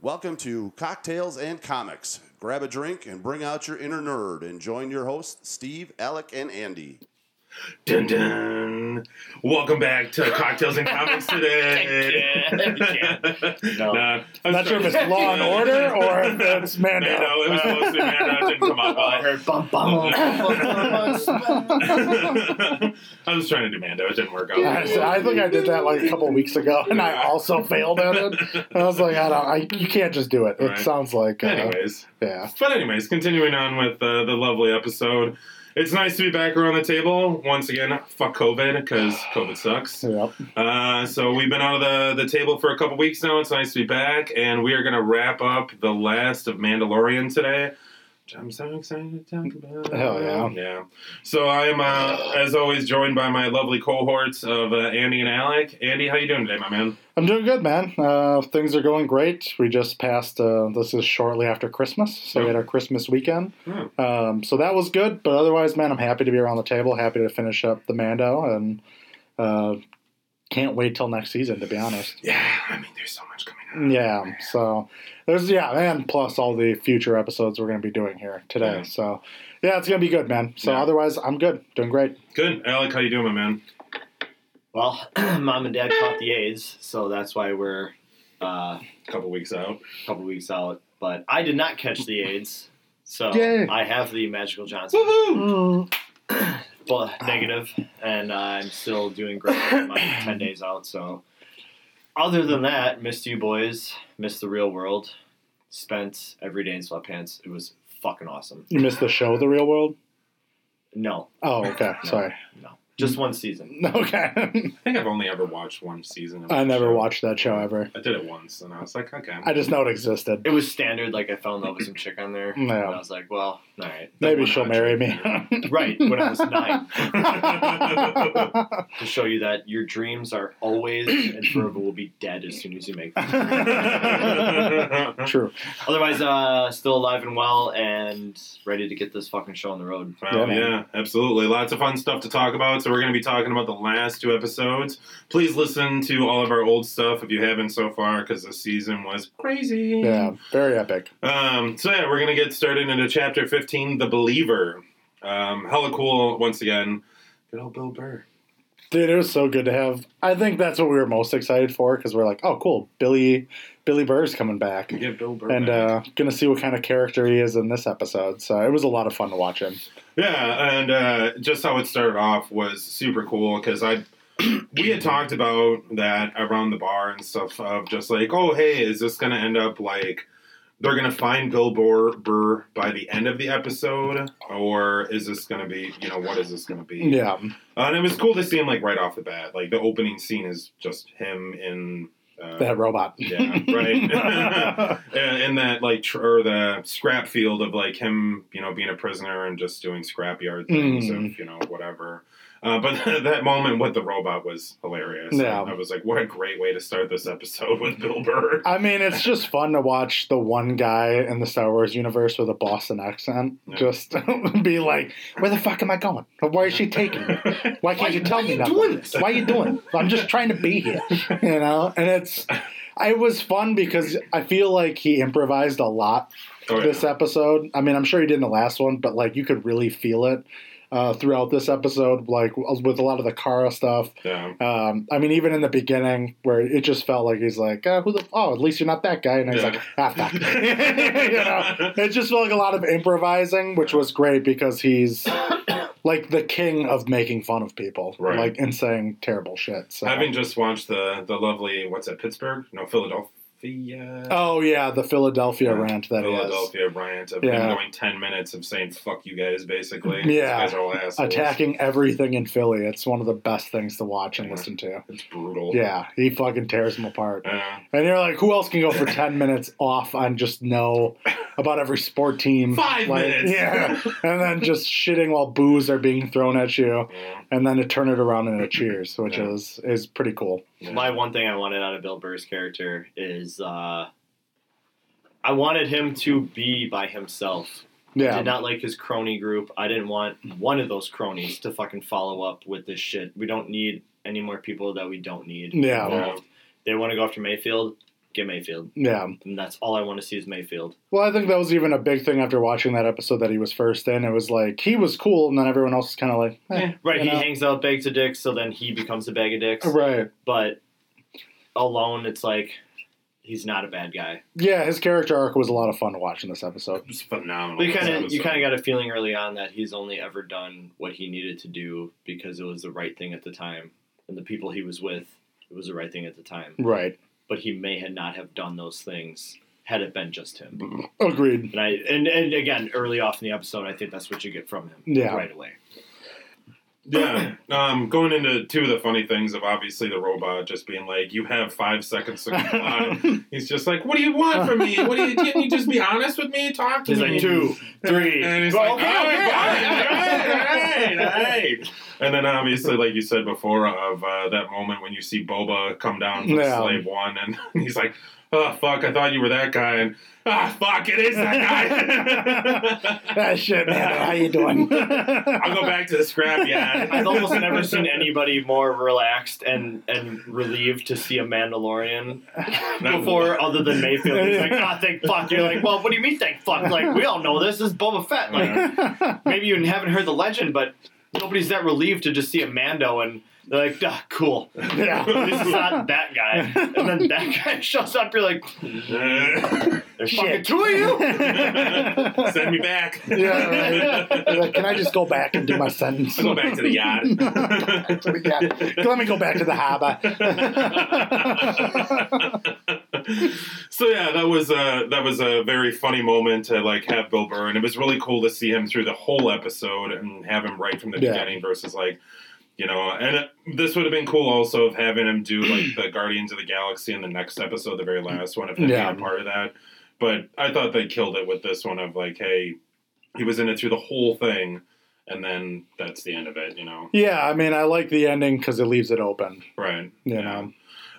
Welcome to Cocktails and Comics. Grab a drink and bring out your inner nerd and join your hosts, Steve, Alec, and Andy. Dun dun. Welcome back to Cocktails and Comics today. No. Nah, I I'm not sure if it's Law and Order or if it's Mando. Mando. It was supposed to be Mando. It didn't come out Oh, I well. heard bum bum. I was trying to do Mando. It didn't work out. I, said- I think I did that like a couple weeks ago, and I also failed at it. And I was like, I don't, I, you can't just do it. It Right. sounds like, uh, Anyways, yeah. but anyways, continuing on with uh, the lovely episode. It's nice to be back around the table once again. Fuck COVID because COVID sucks. Yep. Uh, so we've been out of the, the table for a couple weeks now. It's nice to be back, and we are going to wrap up the last of Mandalorian today. Which I'm so excited to talk about. Hell yeah. Yeah. So I am, uh, as always, joined by my lovely cohorts of uh, Andy and Alec. Andy, how you doing today, my man? I'm doing good, man. Uh, things are going great. We just passed, uh, this is shortly after Christmas, so we had our Christmas weekend. Oh. Um, so that was good, but otherwise, man, I'm happy to be around the table, happy to finish up the Mando, and uh, can't wait till next season, to be honest. Yeah, I mean, there's so much coming out. Yeah, so there's yeah, and plus all the future episodes we're going to be doing here today. Yeah. So yeah, it's going to be good, man. So Yeah. otherwise, I'm good, doing great. Good. Alec, how you doing, my man? Well, mom and dad caught the A's, so that's why we're uh, A couple weeks out. a couple weeks out. But I did not catch the AIDS, so Yay. I have the Magical Johnson, Woohoo! but negative, and I'm still doing great. I'm ten days out, so. Other than that, missed you boys, missed the real world, spent every day in sweatpants. It was fucking awesome. You missed the show, The Real World. No, Oh, okay, sorry. no, just one season. Okay, I think I've only ever watched one season. Of I never show. watched that show ever. I did it once, and I was like, okay. I just know it existed. It was standard. Like I fell in love with some chick on there, and I was like, "Well, all right." Maybe she'll marry me. Right when I was nine, to show you that your dreams are always and forever will be dead as soon as you make them. True. Otherwise, uh, still alive and well, and ready to get this fucking show on the road. Well, Yeah, yeah, absolutely. Lots of fun stuff to talk about. So we're going to be talking about the last two episodes. Please listen to all of our old stuff if you haven't so far, because the season was crazy. Yeah, very epic. Um, so yeah, we're going to get started into chapter 15, The Believer. Um, hella cool, once again. Good old Bill Burr. Dude, it was so good to have. I think that's what we were most excited for because we're like, oh, cool, Billy, Billy Burr's coming back, Get Bill Burr and uh, gonna see what kind of character he is in this episode. So it was a lot of fun to watch him. Yeah, and uh, just how it started off was super cool because I we had talked about that around the bar and stuff of just like, oh hey, is this gonna end up like they're gonna find Bill Burr, Burr by the end of the episode, or is this gonna be you know what is this gonna be? Yeah, Uh, and it was cool to see him like right off the bat. Like the opening scene is just him in. Uh, that robot. yeah, right. In that like tr- or the scrap field of like him, you know, being a prisoner and just doing scrapyard things Mm. of you know whatever. Uh, but that moment with the robot was hilarious. Yeah. I was like, what a great way to start this episode with Bill Burr. I mean, it's just fun to watch the one guy in the Star Wars universe with a Boston accent Yeah. just be like, "Where the fuck am I going? Why is she taking me? Why can't you tell why me you nothing? doing this?" Why are you doing? it? I'm just trying to be here, you know." And it's, it was fun because I feel like he improvised a lot Oh, yeah. this episode. I mean, I'm sure he did in the last one, but like you could really feel it uh, throughout this episode, like with a lot of the Cara stuff. Yeah. Um, I mean, even in the beginning, where it just felt like he's like, uh, "Who the? Oh, at least you're not that guy," and he's Yeah. like, "Ah, fuck." you know, it just felt like a lot of improvising, which was great because he's like the king of making fun of people, Right. like and saying terrible shit. So. Having just watched the the lovely what's that Pittsburgh? No, Philadelphia. Oh yeah, the Philadelphia Yeah. rant that he has. Philadelphia rant of Yeah. him going ten minutes of saying "fuck you guys" basically. Yeah. These guys are all assholes. attacking everything in Philly. It's one of the best things to watch and Yeah. listen to. It's brutal. Yeah, he fucking tears them apart. Uh, And you're like, who else can go for 10 minutes off and just know about every sport team? Five Like, minutes. Yeah. And then just shitting while boos are being thrown at you. Yeah. And then to turn it around in a cheers, which Yeah. is is pretty cool. Yeah. My one thing I wanted out of Bill Burr's character is uh, I wanted him to be by himself. I Yeah. did not like his crony group. I didn't want one of those cronies to fucking follow up with this shit. We don't need any more people that we don't need. Yeah. involved. They want to go after Mayfield. Get Mayfield, Yeah. and that's all I want to see is Mayfield. Well, I think that was even a big thing after watching that episode that he was first in. It was like he was cool, and then everyone else is kind of like, eh, Right, he know? hangs out bags of dicks, so then he becomes a bag of dicks. right. But alone, it's like he's not a bad guy. Yeah, his character arc was a lot of fun to watch in this episode. It's phenomenal. But you kind of you kind of got a feeling early on that he's only ever done what he needed to do because it was the right thing at the time, and the people he was with, it was the right thing at the time. Right. But he may had not have done those things had it been just him. Agreed. And I and, and again, early off in the episode, I think that's what you get from him Yeah. right away. Yeah, um, going into two of the funny things of obviously the robot just being like, "You have five seconds to comply." He's just like, "What do you want from me? What do you? Can you just be honest with me? Talk to He's me." like two, three. And he's Go, like, okay, all right, okay, all right, all all right, right, all right, all right. And then obviously, like you said before, of uh, that moment when you see Boba come down from Yeah. Slave One, and he's like, "Oh fuck, I thought you were that guy," and ah, fuck, it is that guy. that shit, man. How you doing? I'll go back to the scrapyard. I've almost never seen anybody more relaxed and, and relieved to see a Mandalorian before, other than Mayfield. He's like, ah, thank fuck. You're like, well, what do you mean, thank fuck? Like, we all know this. This is Boba Fett. Like, maybe you haven't heard the legend, but nobody's that relieved to just see a Mando and they're like, ah, cool. yeah. This is not that guy. And then that guy shows up. You're like, there's fucking Shit. two of you. Send me back. Yeah, right. Like, Can I just go back and do my sentence? I'll go back to the yacht. Yeah. Let me go back to the harbor. so yeah, that was a that was a very funny moment to like have Bill Burr, and it was really cool to see him through the whole episode and have him right from the Yeah. beginning versus like. You know, and this would have been cool also of having him do like the Guardians of the Galaxy in the next episode, the very last one, if him Yeah. being a part of that. But I thought they killed it with this one of like, hey, he was in it through the whole thing, and then that's the end of it. You know, yeah, I mean, I like the ending because it leaves it open. right? You Yeah. know.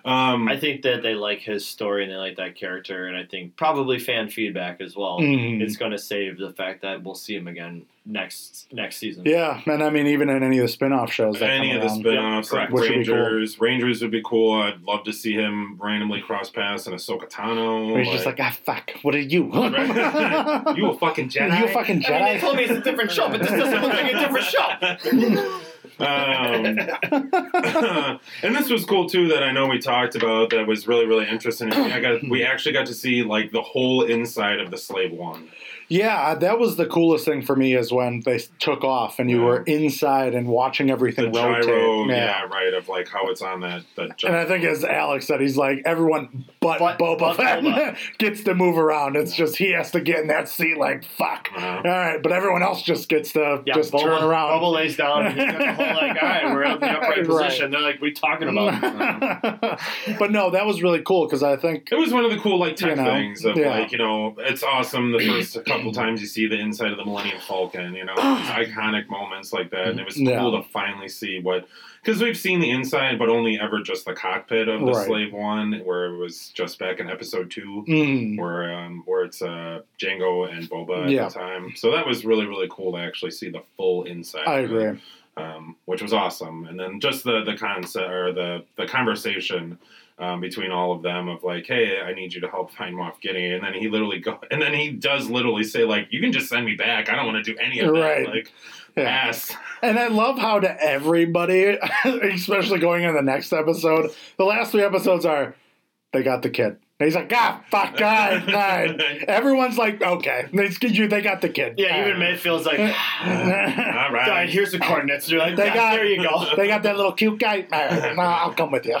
Um, I think that they like his story and they like that character, and I think probably fan feedback as well. Mhm. It's going to save the fact that we'll see him again next next season. Yeah, and I mean, even in any of the spin-off shows that any come of the around. spin-offs Yeah, like correct. Which would be cool. Rangers. Rangers would be cool. I'd love to see him randomly cross paths in Ahsoka Tano. Where he's just like, ah, fuck, what are you? Right? you a fucking Jedi. You a fucking I mean, they told me it's a different show, but this doesn't look like a different show. Um, and this was cool too. That I know we talked about. That was really really interesting. I got we actually got to see like the whole inside of the Slave One. Yeah, that was the coolest thing for me is when they took off and you Yeah. were inside and watching The everything rotate. gyro, yeah. right. Of like how it's on that that. And I think as Alex said, he's like everyone but, But- Boba but Fett Boba. gets to move around. It's just he has to get in that seat like fuck. Uh-huh. All right, but everyone else just gets to Yeah, just Boba, turn around. Boba lays down. And he's got the whole like, all right, we're in the upright Right. position. They're like, we're talking about? but no, that was really cool because I think It was one of the cool like tech You know, things of yeah. like you know it's awesome the first couple times you see the inside of the Millennium Falcon you know iconic moments like that and it was cool to finally see what because we've seen the inside but only ever just the cockpit of the Right. Slave One where it was just back in episode two mm, where um where it's uh Jango and Boba at Yeah. the time so that was really really cool to actually see the full inside I of it agree. um, which was awesome. And then just the the concept or the the conversation um, between all of them of like, hey, I need you to help find Moff Gideon. And then he literally go, and then he does literally say like, you can just send me back. I don't want to do any of that. Right. Like, Yeah. ass. And I love how to everybody, especially going in the next episode, the last three episodes are they got the kid. And he's like, ah, fuck, God, nine. Everyone's like, okay, they, you, they got the kid. Yeah, even Mayfield's like, All All right, right. here's the coordinates. They're like, They yeah, got- there you go. They got that little cute guy. All right, nah, I'll come with you.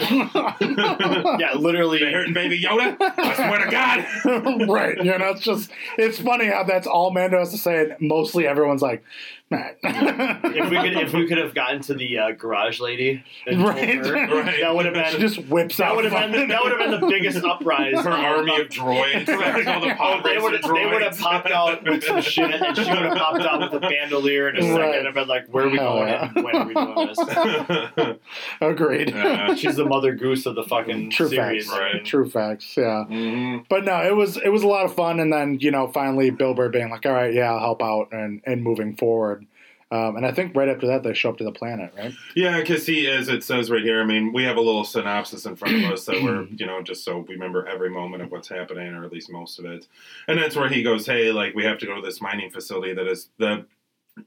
yeah, literally. They hurting baby Yoda? I swear to God. right. You know, it's just, it's funny how that's all Mando has to say. And mostly everyone's like, man. If we could, if we could have gotten to the uh, garage lady, and Right. her, Right. that would have she been just whips that out. would have been that would have been the biggest uprise. Her army of droids. Like all the Oh, they would racer have they would have popped out with some shit, and she would have popped out with a bandolier in a second, Right. and been like, "Where are we Hell going? yeah. And when are we doing this?" Agreed. Yeah. She's the mother goose of the fucking True series. facts. Right. True facts. Yeah. Mhm. But no, it was it was a lot of fun, and then you know finally Bill Burr being like, "All right, yeah, I'll help out," and and moving forward. Um, and I think right after that they show up to the planet, right? Yeah, because he, as it says right here, I mean, we have a little synopsis in front of us that we're, you know, just so we remember every moment of what's happening, or at least most of it. And that's where he goes, hey, like, we have to go to this mining facility that is the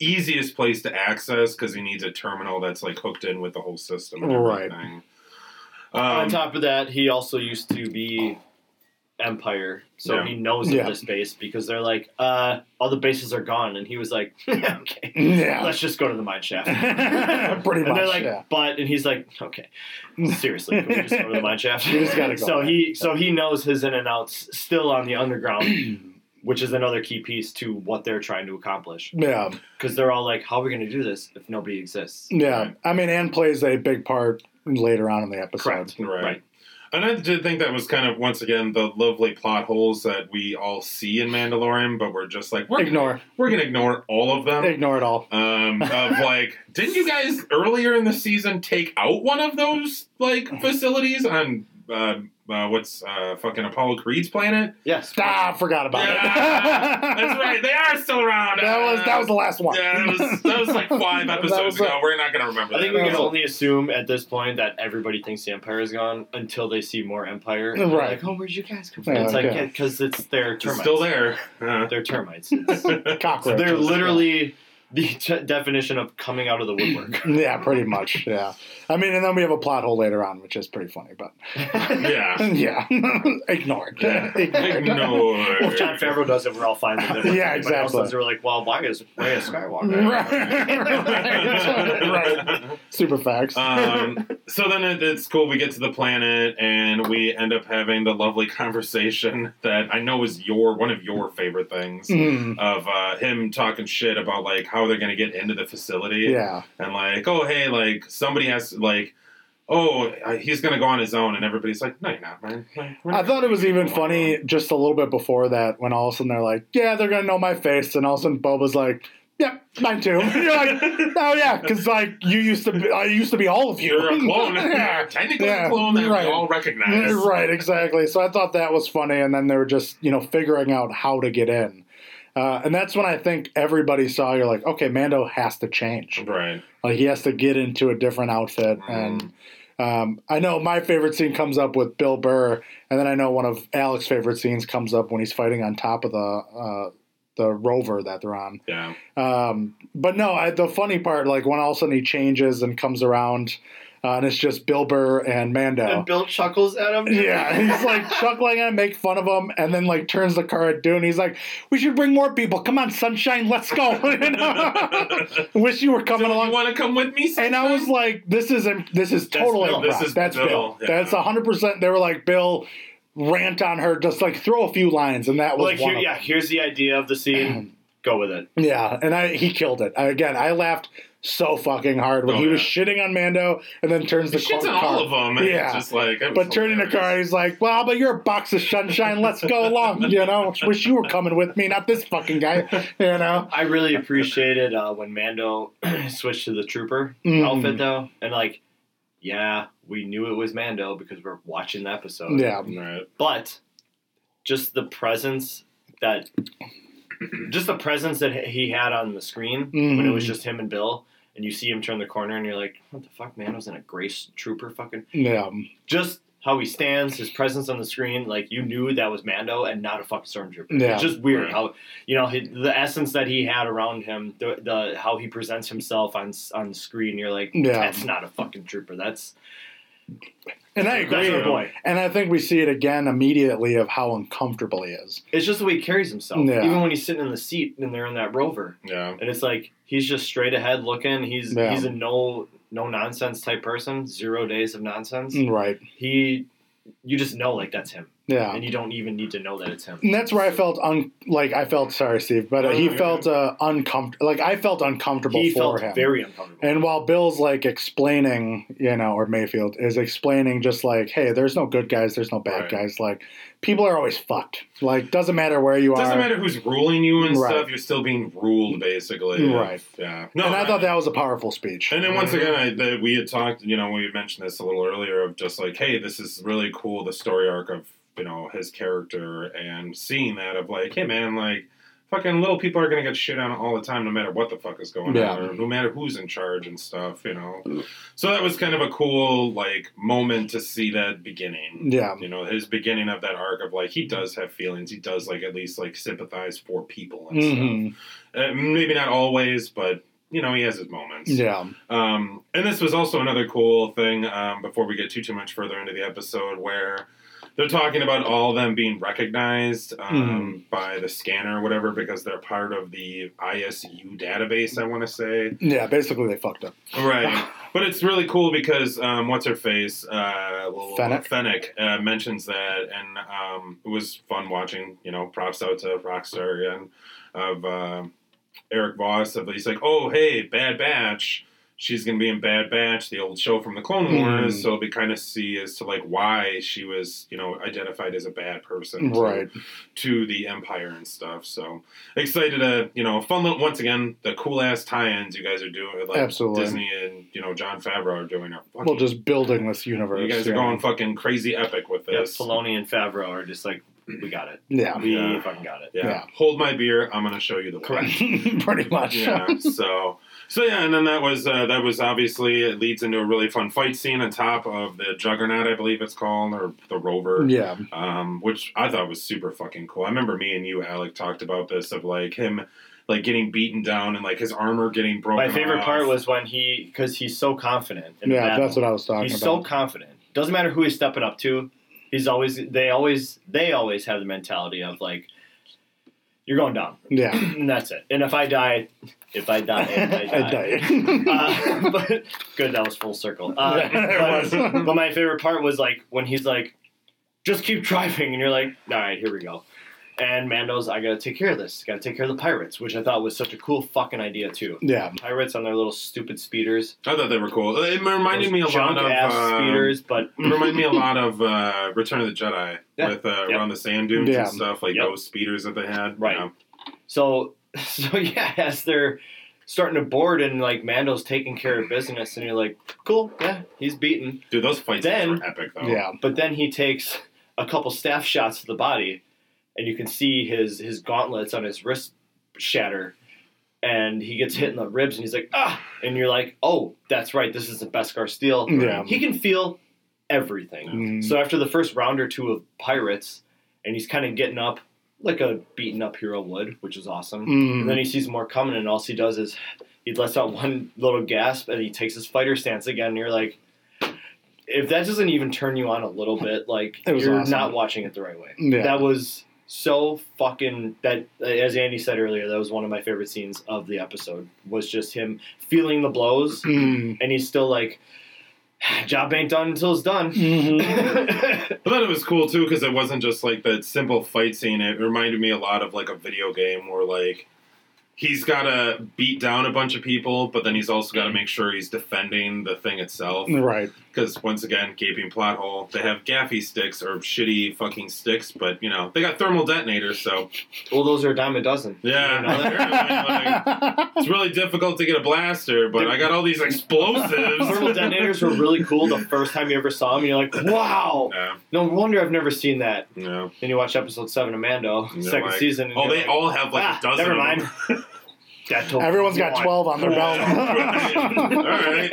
easiest place to access because he needs a terminal that's, like, hooked in with the whole system and Right. everything. On Um, top of that, he also used to be Empire, so Yeah. he knows Yeah. of this base because they're like, uh, all the bases are gone, and he was like, okay, Yeah. let's just go to the mine shaft. Pretty and much. they're like, yeah. but, and he's like, okay, seriously, can we just go to the mine shaft? You just gotta go So there. he, so he knows his in and outs still on the underground, which is another key piece to what they're trying to accomplish. Yeah. Because they're all like, how are we going to do this if nobody exists? Yeah. I mean, Anne plays a big part later on in the episode. Correct. Right. Right. And I did think that was kind of once again the lovely plot holes that we all see in Mandalorian, but we're just like we're Gonna, Ignore. we're gonna ignore all of them. Ignore it all. Um, of like, didn't you guys earlier in the season take out one of those like facilities on uh, uh, what's uh, fucking Apollo Creed's planet? Yes. Ah, I forgot about Yeah, it. that's right. They are still around. That was that was the last one. yeah, that was that was like five episodes was a- ago. We're not gonna remember. I think that. we can only assume at this point that everybody thinks the Empire is gone until they see more Empire. And Right. Like, oh, where'd you guys come from? Yeah, it's like yeah. because it's their it's still there. Uh, They're termites. It's- Cockroaches. they're literally the t- definition of coming out of the woodwork. Yeah, pretty much. Yeah. I mean, and then we have a plot hole later on, which is pretty funny, but yeah. yeah, ignored. Yeah. Ignored. Ignore. well, if Jon Favreau does it, we're all fine with it. Yeah, everybody else exactly. does it, We're like, well, why is Rey a Skywalker? right. right. Super facts. um, so then it, it's cool. We get to the planet and we end up having the lovely conversation that I know is your one of your favorite things Mm, of uh, him talking shit about like how they're gonna get into the facility yeah. and like oh hey like somebody has to like oh he's gonna go on his own and everybody's like no you're not man. Like, I thought it was even funny on." just a little bit before that when all of a sudden they're like, yeah, they're going to know my face. And all of a sudden Boba's like, yep, mine too. You're like, oh, yeah, because like you used to be, I used to be all of you. You're a clone. yeah. Technically Yeah, a clone that right. we all recognize. Right, exactly. So I thought that was funny, and then they were just you know figuring out how to get in, uh, and that's when I think everybody saw you're like, okay, Mando has to change, Right. like he has to get into a different outfit, Mhm. and um, I know my favorite scene comes up with Bill Burr, and then I know one of Alex's favorite scenes comes up when he's fighting on top of the uh, the rover that they're on. Yeah. Um, but no, I, the funny part, like when all of a sudden he changes and comes around, uh, and it's just Bill Burr and Mando. And Bill chuckles at him. Yeah, he's like chuckling and make fun of him, and then like turns the Cara Dune. He's like, "We should bring more people. Come on, sunshine, let's go." You know? Wish you were coming So along. you want to come with me? and I was like, "This is this is That's totally Bill. This is That's Bill, Bill. yeah. That's hundred percent." They were like, "Bill, rant on her, just like throw a few lines," and that was Like, one here, of yeah, them. here's the idea of the scene. Go with it. Yeah, and I he killed it. I, again, I laughed so fucking hard when Oh, he was shitting on Mando, and then turns He the shits car. on all of them. and Yeah. Just like, But turning the car, he's like, "Well, but you're a box of sunshine. Let's go along." You know, wish you were coming with me, not this fucking guy. You know, I really appreciated uh, when Mando switched to the trooper Mhm. outfit, though, and like, yeah, we knew it was Mando because we're watching the episode. yeah, Right. but just the presence that, just the presence that he had on the screen when it was Mhm. just him and Bill, and you see him turn the corner, and you're like, what the fuck, Mando's in a Grace Trooper, fucking yeah, just. How he stands, his presence on the screen, like you knew that was Mando and not a fucking stormtrooper. Yeah. It's just weird Right. how you know he, the essence that he had around him, the, the how he presents himself on on screen. You're like, Yeah. that's not a fucking trooper. That's and I that's agree. our boy. And I think we see it again immediately of how uncomfortable he is. It's just the way he carries himself. Yeah. Even when he's sitting in the seat and they're in that rover, Yeah. and it's like he's just straight ahead looking. He's Yeah. he's a no no nonsense type person. Zero days of nonsense. Right? He, you just know like that's him, Yeah. and you don't even need to know that it's him. And that's where I felt un like I felt sorry, Steve, but uh, he Oh, felt uh, uncomfortable. Like I felt uncomfortable He for felt him. very uncomfortable. And while Bill's like explaining, you know, or Mayfield is explaining just like, hey, there's no good guys, there's no bad Right. guys. Like, people are always fucked. Like, doesn't matter where you are. It Doesn't matter who's ruling you and Right. stuff. You're still being ruled, basically. Right. Yeah. No. and I thought that was a powerful speech. And then once again, I, the, we had talked, you know, we mentioned this a little earlier of just like, hey, this is really cool, the story arc of, you know, his character and seeing that of like, hey, man, like, fucking little people are gonna get shit on all the time, no matter what the fuck is going Yeah. on, or no matter who's in charge and stuff, you know. So that was kind of a cool like moment to see that beginning. Yeah. You know, his beginning of that arc of like he does have feelings. He does like at least like sympathize for people and Mhm. stuff. Uh, maybe not always, but you know, he has his moments. Yeah. Um, and this was also another cool thing um, before we get too too much further into the episode where they're talking about all of them being recognized um, by the scanner or whatever because they're part of the ISU database. I want to say Yeah. Basically, they fucked up. right, but it's really cool because um, what's her face, uh, Fennec? Fennec uh, mentions that, and um, it was fun watching. You know, props out to Rockstar again of. Uh, Eric Voss of he's like, oh hey, Bad Batch. She's gonna be in Bad Batch, the old show from the Clone Hmm. Wars. So we kind of see as to like why she was, you know, identified as a bad person, to- Right. To the Empire and stuff. So excited to, you know, fun little once again the cool ass tie-ins you guys are doing, like Absolutely. Disney and you know Jon Favreau are doing. Are fucking, Well, just building this universe. you guys are going fucking crazy epic with Yeah, this. Filoni and Favreau are just like, we got it. Yeah. We Yeah. fucking got it. yeah. Yeah. hold my beer. I'm gonna show you the way. Correct. Pretty much. yeah so so yeah and then that was uh, that was obviously it leads into a really fun fight scene on top of the juggernaut i believe it's called or the rover Yeah. um, which i thought was super fucking cool i remember me and you alec talked about this of like him like getting beaten down and like his armor getting broken My favorite off. part was when he, because he's so confident. In Yeah. battle. That's what I was talking about. He's about. so confident. Doesn't matter who he's stepping up to. He's always, they always, they always have the mentality of like, you're going down. yeah. and that's it. And if I die, if I die, if I die. I died. uh, but good, that was full circle. Uh, Yeah, but, was. but my favorite part was like when he's like, "Just keep driving," and you're like, "All right, here we go." And Mando's, I gotta take care of this. Gotta take care of the pirates, which I thought was such a cool fucking idea too. yeah. Pirates on their little stupid speeders. i thought they were cool it reminded Those me a lot of ass uh, speeders, but it reminded me a lot of uh, Return of the Jedi Yeah. with uh, Yep. around the sand dunes Yeah. and stuff, like Yep. those speeders that they had. Right. Yeah. So, so yeah, as they're starting to board and like Mando's taking care of business, and you're like, cool, yeah, he's beaten. Dude, those fights Then- were epic though. Yeah. But then he takes a couple staff shots to the body, and you can see his his gauntlets on his wrist shatter. And he gets hit in the ribs, and he's like, ah! And you're like, oh, that's right, this is the Beskar steel. Yeah. He can feel everything. Mm. So after the first round or two of pirates, and he's kind of getting up like a beaten up hero would, which is awesome. Mm. And then he sees more coming, and all he does is he lets out one little gasp, and he takes his fighter stance again. And you're like, if that doesn't even turn you on a little bit, like It was you're awesome. not watching it the right way. Yeah. That was so fucking that as Andy said earlier, that was one of my favorite scenes of the episode. Was just him feeling the blows, Mm. and he's still like, job ain't done until it's done. Mhm. I thought it was cool too because it wasn't just like that simple fight scene. It reminded me a lot of like a video game where like he's got to beat down a bunch of people, but then he's also got to make sure he's defending the thing itself. Right. Because once again, gaping plot hole. They have gaffy sticks or shitty fucking sticks, but you know they got thermal detonators, so well, those are a dime a dozen. yeah. You know like, it's really difficult to get a blaster, but I got all these explosives. Thermal detonators were really cool the first time you ever saw them. You're like, wow. Yeah, No wonder I've never seen that. yeah. Then you watch episode seven of Mando, second like- season. And Oh, they like, all have like ah, a dozen. Never of mind. them. That told got one. 12 on their belt. All right.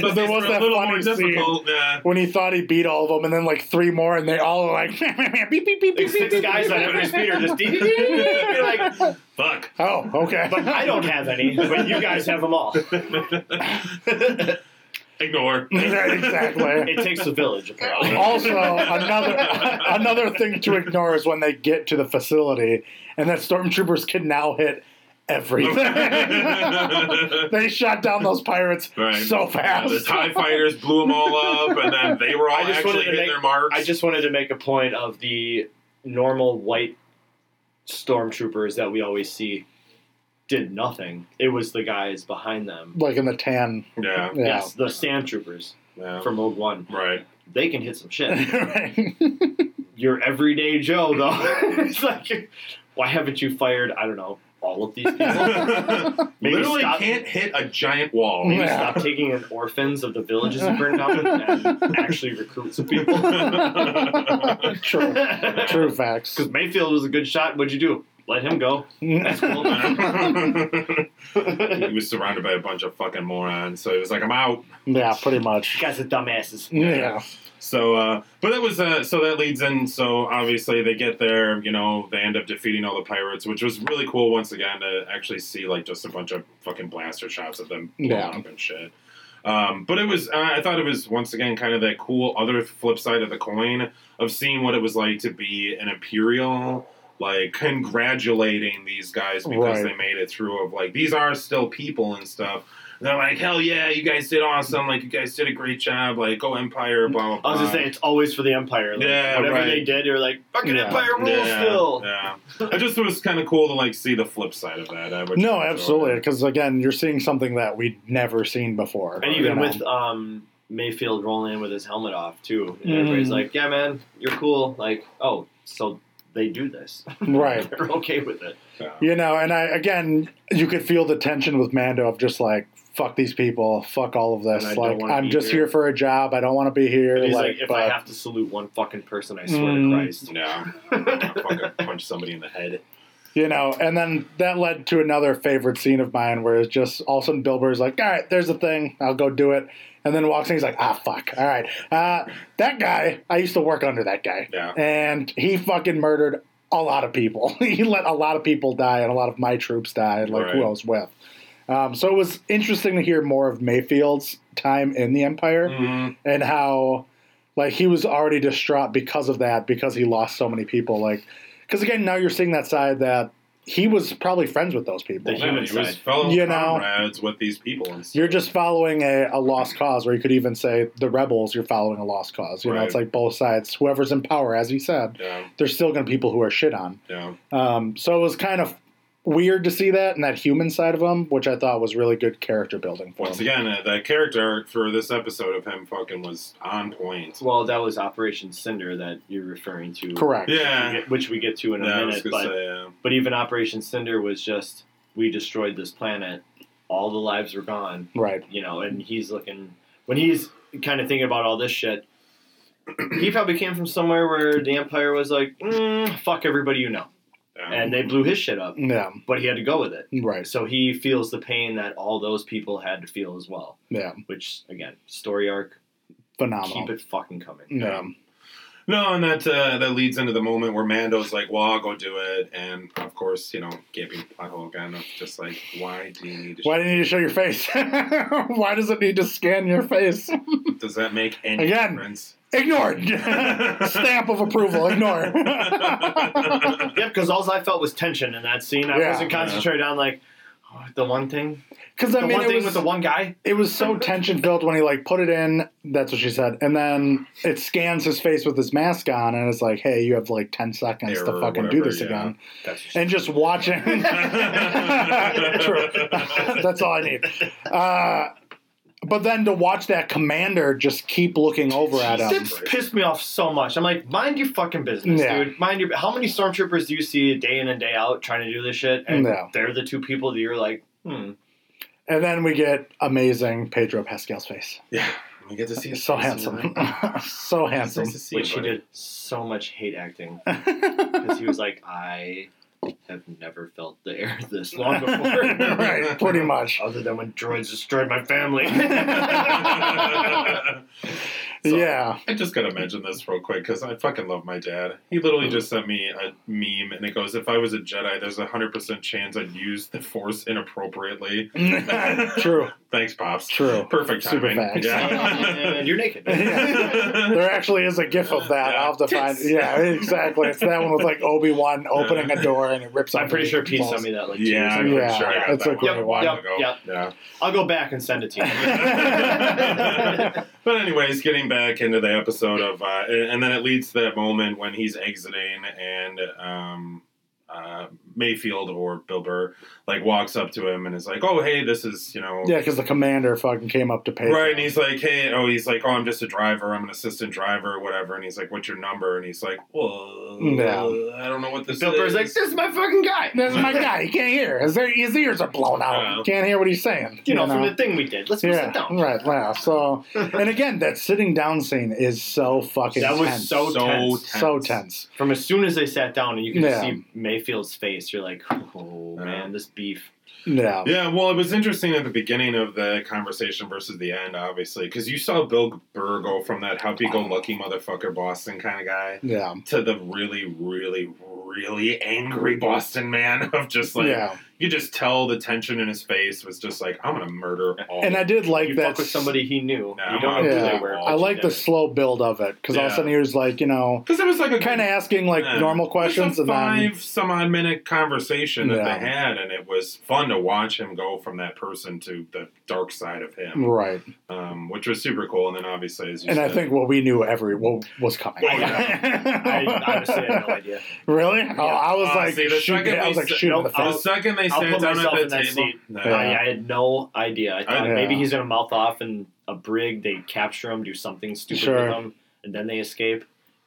But there was that funny scene. Yeah. when he thought he beat all of them, and then like three more, and they all are like beep beep beep beep Like six beep. guys on every speeder just. You're like, Fuck. Oh, okay. but I don't have any, but you guys have them all. Ignore. Exactly. It takes a village, apparently. Also, another another thing to ignore is when they get to the facility, and that stormtroopers can now hit everything. they shot down those pirates Right. so Yeah, fast. the TIE fighters blew them all up, and then they were all I just actually wanted hitting make- their marks. I just wanted to make a point of the normal white stormtroopers that we always see did nothing. It was the guys behind them. like in the tan. Yeah. Yeah. Yes, the sand troopers yeah. from Rogue One. right. They can hit some shit. Right. Your everyday Joe, though, it's like, why haven't you fired? I don't know all of these people. Maybe Literally stop- can't hit a giant wall. Maybe Yeah. stop taking in orphans of the villages you burned down and actually recruit some people. True. True facts. Because Mayfield was a good shot. What'd you do? let him go. That's cool. he was surrounded by a bunch of fucking morons, so he was like, "I'm out." yeah, pretty much. You guys are dumbasses. Yeah. So, uh, but that was uh, so that leads in. So obviously they get there. You know, they end up defeating all the pirates, which was really cool once again to actually see like just a bunch of fucking blaster shots of them blowing Yeah. up and shit. Um, but it was, uh, I thought it was once again kind of that cool other flip side of the coin of seeing what it was like to be an imperial, like congratulating these guys because Right. they made it through. Of like these are still people and stuff. And they're like, hell yeah, you guys did awesome. Like you guys did a great job. Like go Empire, blah blah. blah. I was just saying, it's always for the Empire. Like, Yeah, whatever right. they did, you're like fucking Yeah. Empire rules yeah, still. Yeah, I just it was kind of cool to like see the flip side of that. I would No, absolutely. Because again, you're seeing something that we'd never seen before. And even know? with um, Mayfield rolling in with his helmet off too, and Mhm. everybody's like, "Yeah, man, you're cool." Like, oh, so they do this. right. They're okay with it. Yeah. You know, and I again, you could feel the tension with Mando of just like, fuck these people, fuck all of this. And I don't Like, I'm just here. here. for a job. I don't want to be here. He's like, like, if but, I have to salute one fucking person, I swear Mm. to Christ. Yeah, fucking punch somebody in the head. you know, and then that led to another favorite scene of mine where it's just all of a sudden Bill Burr's like, all right, there's a thing, I'll go do it. And then walks in, he's like, ah, fuck. All right. Uh, that guy, I used to work under that guy. Yeah. And he fucking murdered a lot of people. he let a lot of people die, and a lot of my troops died, like who Right. I was with. Um, so it was interesting to hear more of Mayfield's time in the Empire Mhm. and how, like, he was already distraught because of that, because he lost so many people. Like, because again, now you're seeing that side that he was probably friends with those people. The Yeah, human he was fellow You know. comrades with these people. And stuff. You're just following a, a lost cause, or you could even say the rebels. You're following a lost cause. You know, it's like both sides. Whoever's in power, as he said, yeah, there's still going to be people who are shit on. yeah. Um, so it was kind of weird to see that and that human side of him, which I thought was really good character building for Once him. again, uh, that character arc for this episode of him fucking was on point. Well, that was Operation Cinder that you're referring to. Correct. Yeah, Which we get to in a yeah I was minute. But, say, yeah. but even Operation Cinder was just, we destroyed this planet. All the lives were gone. Right. you know, and he's looking when he's kind of thinking about all this shit. He probably came from somewhere where the Empire was like, mm, "Fuck everybody you know," yeah. And they blew his shit up. Yeah. But he had to go with it, Right. so he feels the pain that all those people had to feel as well. Yeah. Which again, story arc, Phenomenal. keep it fucking coming. Yeah. No, and that uh, that leads into the moment where Mando's like, "Well, I'll go do it," and of course, you know, gaping plot hole again of just like, "Why do you need to? Why do you need to show your face? Why does it need to scan your face? Does that make any Again. difference?" Ignored. Stamp of approval. Ignore. Yep, because all I felt was tension in that scene. I Yeah. wasn't concentrated on like oh, the one thing, Because the I mean, one it thing was, with the one guy. it was so tension filled when he like put it in. That's what she said, and then it scans his face with his mask on, and it's like, hey, you have like ten seconds Error to or fucking do whatever, this yeah. again. That's And just watching. True. That's all I need. Uh, but then to watch that commander just keep looking over at him. That's pissed me off so much. I'm like, mind your fucking business, Yeah. dude. Mind your. How many stormtroopers do you see day in and day out trying to do this shit? And Yeah. they're the two people that you're like, hmm. And then we get amazing Pedro Pascal's face. Yeah, we get to see. his So handsome. so handsome. nice to see Which him, he did so much hate acting because he was like, I have never felt the air this long before. right, pretty much. Other than when droids destroyed my family. So, yeah. I just gotta mention this real quick because I fucking love my dad. He literally just sent me a meme and it goes, "If I was a Jedi, there's a hundred percent chance I'd use the Force inappropriately." True. Thanks, pops. True. Perfect Super timing. facts. Yeah. and you're naked. There actually is a gif of that. Yeah. I'll have to find. Tits. Yeah, exactly. It's that one with like Obi Wan opening a door and it rips. I'm pretty sure Pete sent me that like two yeah, years I'm ago. Yeah, sure I got it's that a one great one. while Yep, ago. yep. Yeah. I'll go back and send it to you. but anyways, getting back into the episode of, uh, and then it leads to that moment when he's exiting and um, uh, Mayfield or Bill Burr like walks up to him and is like, "Oh, hey, this is you know." Yeah, because the commander fucking came up to pay. Right, and he's like, "Hey, oh, he's like, oh, I'm just a driver. I'm an assistant driver, or whatever." And he's like, "What's your number?" And he's like, "Well, No. Uh, I don't know what this Bill is." Burr's like, this is my fucking guy. This is my guy. He can't hear. His, his ears are blown out. Yeah. He can't hear what he's saying. You know, from the thing we did. Let's go sit down. right. Yeah. So, and again, that sitting down scene is so fucking That was tense. so so tense. so tense. From as soon as they sat down, and you could Yeah. see Mayfield's face, you're like, oh man, this beef. Yeah. Yeah, well, it was interesting at the beginning of the conversation versus the end, obviously, because you saw Bill Burr go from that happy-go-lucky motherfucker Boston kind of guy Yeah. to the really, really, really angry Boston man of just like yeah. You just tell the tension in his face was just like I'm gonna murder all. And I did like you that. fuck with somebody he knew. Nah, you don't I'm Yeah. they. I like the slow build of it because all of a sudden he was like, you know, because it was like a kind of asking like Yeah. normal It was questions a and then five some odd minute conversation that Yeah. they had, and it was fun to watch him go from that person to the dark side of him, right. um, which was super cool. And then obviously, as you And I think what we knew every what was coming. Oh, yeah. I honestly had no idea. really? Oh, I was Uh, like, see, the shooting, second I was like said- shooting nope, the the second they I'll sat put down myself at in the that table, seat. Nah. I, I had no idea. I thought Yeah. maybe he's gonna mouth off in a brig. They capture him, do something stupid Sure. with him, and then they escape.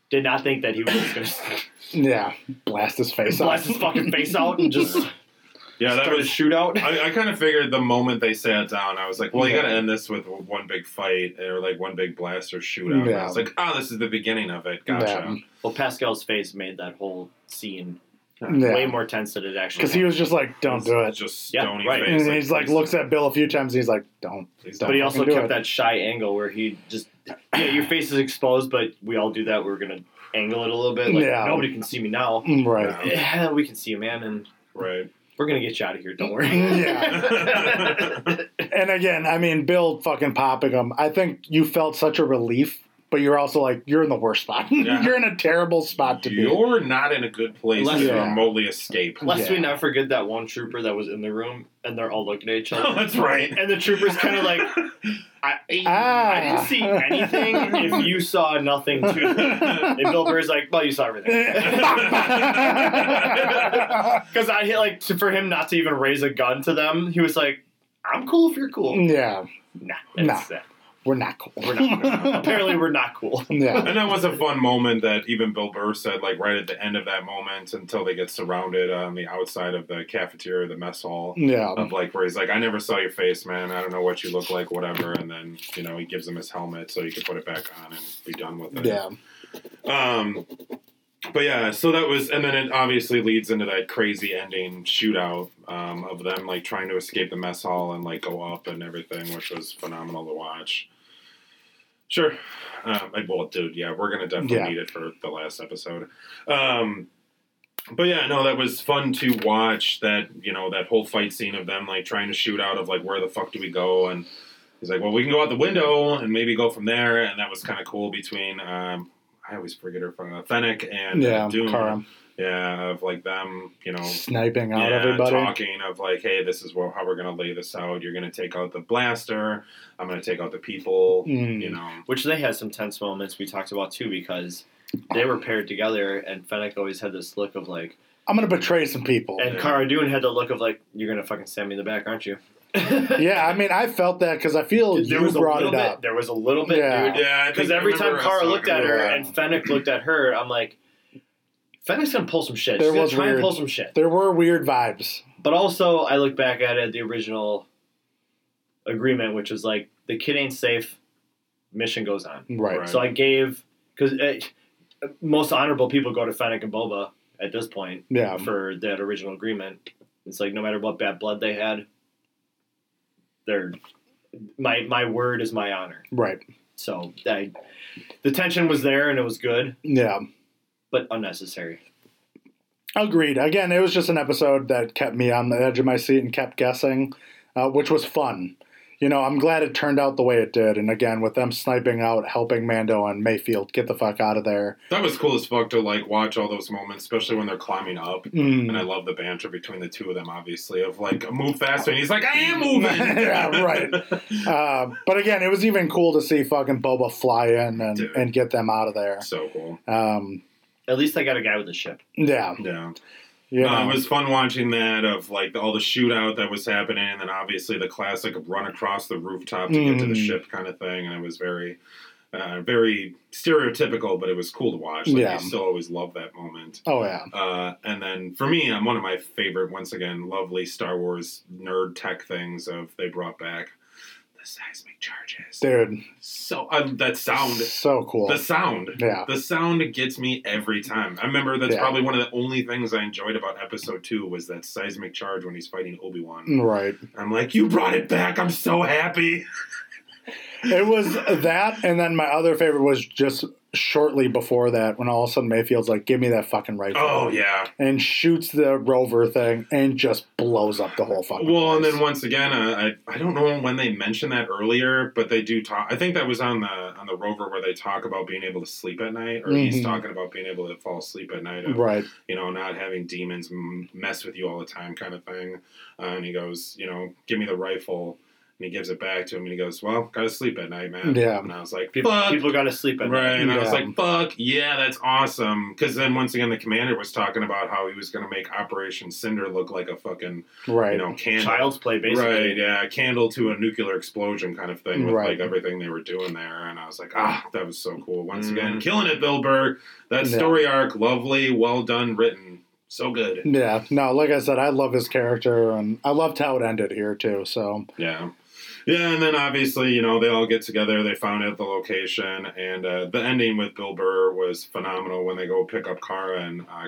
Did not think that he was just gonna Yeah, blast his face out blast his fucking face out and just yeah, that start was a shootout. I, I kind of figured the moment they sat down, I was like, well, you Yeah. got to end this with one big fight or like one big blast or shootout. And I Yeah. was like, oh, this is the beginning of it. Gotcha. Yeah. well, Pascal's face made that whole scene Yeah. way more tense than it actually. Because he was just like, "Don't do it," Just Yeah, stony right. face. and he's like, looks at Bill a few times. and He's like, "Don't." please Don't but he also kept it. that shy angle where he just yeah, your face is exposed, but we all do that. We're gonna angle it a little bit. Like, Yeah. nobody can see me now. Mm, Right. Yeah, we can see you, man, and Right. we're gonna get you out of here. Don't worry. Yeah. And again, I mean, Bill fucking popping him. I think you felt such a relief, but you're also like, you're in the worst spot. Yeah. you're in a terrible spot to be. You're not in a good place Unless- to Yeah. remotely escape. Lest Yeah. we not forget that one trooper that was in the room, and they're all looking at each other. Oh, that's right. And the trooper's kind of like, I, Ah. I didn't see anything. if you saw nothing too, and Bill Burr's like, well, you saw everything. Because I hit like for him not to even raise a gun to them. He was like, "I'm cool if you're cool." yeah, Nah, Nah. it's that. We're not cool. We're not. Apparently, we're not cool. yeah. And that was a fun moment that even Bill Burr said, like right at the end of that moment, until they get surrounded on the outside of the cafeteria, the mess hall, Yeah. of like where he's like, "I never saw your face, man. I don't know what you look like, whatever." And then you know he gives him his helmet so he can put it back on and be done with it. Yeah. Um, but yeah, so that was, and then it obviously leads into that crazy ending shootout um, of them like trying to escape the mess hall and like go up and everything, which was phenomenal to watch. Sure, um, I, well, dude, yeah, we're gonna definitely Yeah. need it for the last episode. Um, but yeah, no, that was fun to watch. That you know that whole fight scene of them like trying to shoot out of like where the fuck do we go and. He's like, well, we can go out the window and maybe go from there, and that was kind of cool between um, I always forget her from Fennec and Yeah. Dune. Cara Yeah, of like them, you know, sniping out yeah, everybody. talking of like, hey, this is what, how we're gonna lay this out. You're gonna take out the blaster. I'm gonna take out the people. Mm. You know, Which they had some tense moments we talked about too because they were paired together, and Fennec always had this look of like, I'm gonna betray some people. and Yeah. Cara Dune had the look of like, you're gonna fucking stab me in the back, aren't you? yeah, I mean, I felt that because I feel there you was a brought little it bit. up. There was a little bit, Yeah. dude. yeah, Because every time remember us Cara looked at her about and Fennec looked at her, I'm like, Fennec's gonna pull some shit. There She's gonna was try weird. and pull some shit. There were weird vibes. But also, I look back at it, the original agreement, which was like, the kid ain't safe, mission goes on. Right. Right. So I gave because eh, most honorable people go to Fennec and Boba at this point Yeah. for that original agreement. It's like no matter what bad blood they had, they're my my word is my honor. Right. So I, the tension was there and it was good, Yeah. but unnecessary. Agreed. Again, it was just an episode that kept me on the edge of my seat and kept guessing, uh, which was fun. You know, I'm glad it turned out the way it did. And again, with them sniping out, helping Mando and Mayfield get the fuck out of there. that was cool as fuck to like watch all those moments, especially when they're climbing up. Mm. And I love the banter between the two of them, obviously, of like move faster, and he's like, I am moving. Yeah, right. Uh, but again, it was even cool to see fucking Boba fly in and, Dude. and get them out of there. so cool. Um, At least I got a guy with a ship. yeah. Yeah. No, it was fun watching that of like all the shootout that was happening, and then obviously the classic run across the rooftop to get to the Mm. ship kind of thing, and it was very, uh, very stereotypical, but it was cool to watch. Like, Yeah. you still always love that moment. oh, yeah. Uh, and then for me, I'm one of my favorite, once again, lovely Star Wars nerd tech things of they brought back the seismic charges. Dude, So uh, that sound, so cool. the sound, Yeah. the sound gets me every time. I remember that's Yeah. probably one of the only things I enjoyed about episode two was that seismic charge when he's fighting Obi Wan. Right. I'm like, you brought it back. I'm so happy. It was that, and then my other favorite was just shortly before that when all of a sudden Mayfield's like, "Give me that fucking rifle," Oh yeah. and shoots the rover thing and just blows up the whole fucking. Well, and then once again, uh, I I don't know when they mentioned that earlier, but they do talk. I think that was on the on the rover where they talk about being able to sleep at night, or he's Mhm. talking about being able to fall asleep at night. Of, right, you know, not having demons mess with you all the time, kind of thing. Uh, and he goes, you know, give me the rifle. And he gives it back to him, and he goes, "Well, gotta sleep at night, man." Yeah. And I was like, People, "Fuck." people got to sleep at Right, night. and I was Yeah. like, "Fuck, yeah, that's awesome." Because then once again, the commander was talking about how he was going to make Operation Cinder look like a fucking, right, you know, candle. Child's play, basically. Right, yeah, a candle to a nuclear explosion kind of thing with Right. like everything they were doing there, and I was like, ah, that was so cool. Once Mm. again, killing it, Bill Burr. That Yeah. story arc, lovely, well done, written, so good. yeah. No, like I said, I love his character, and I loved how it ended here too. So Yeah. Yeah, and then obviously, you know, they all get together, they found out the location, and uh, the ending with Bill Burr was phenomenal when they go pick up Cara and uh,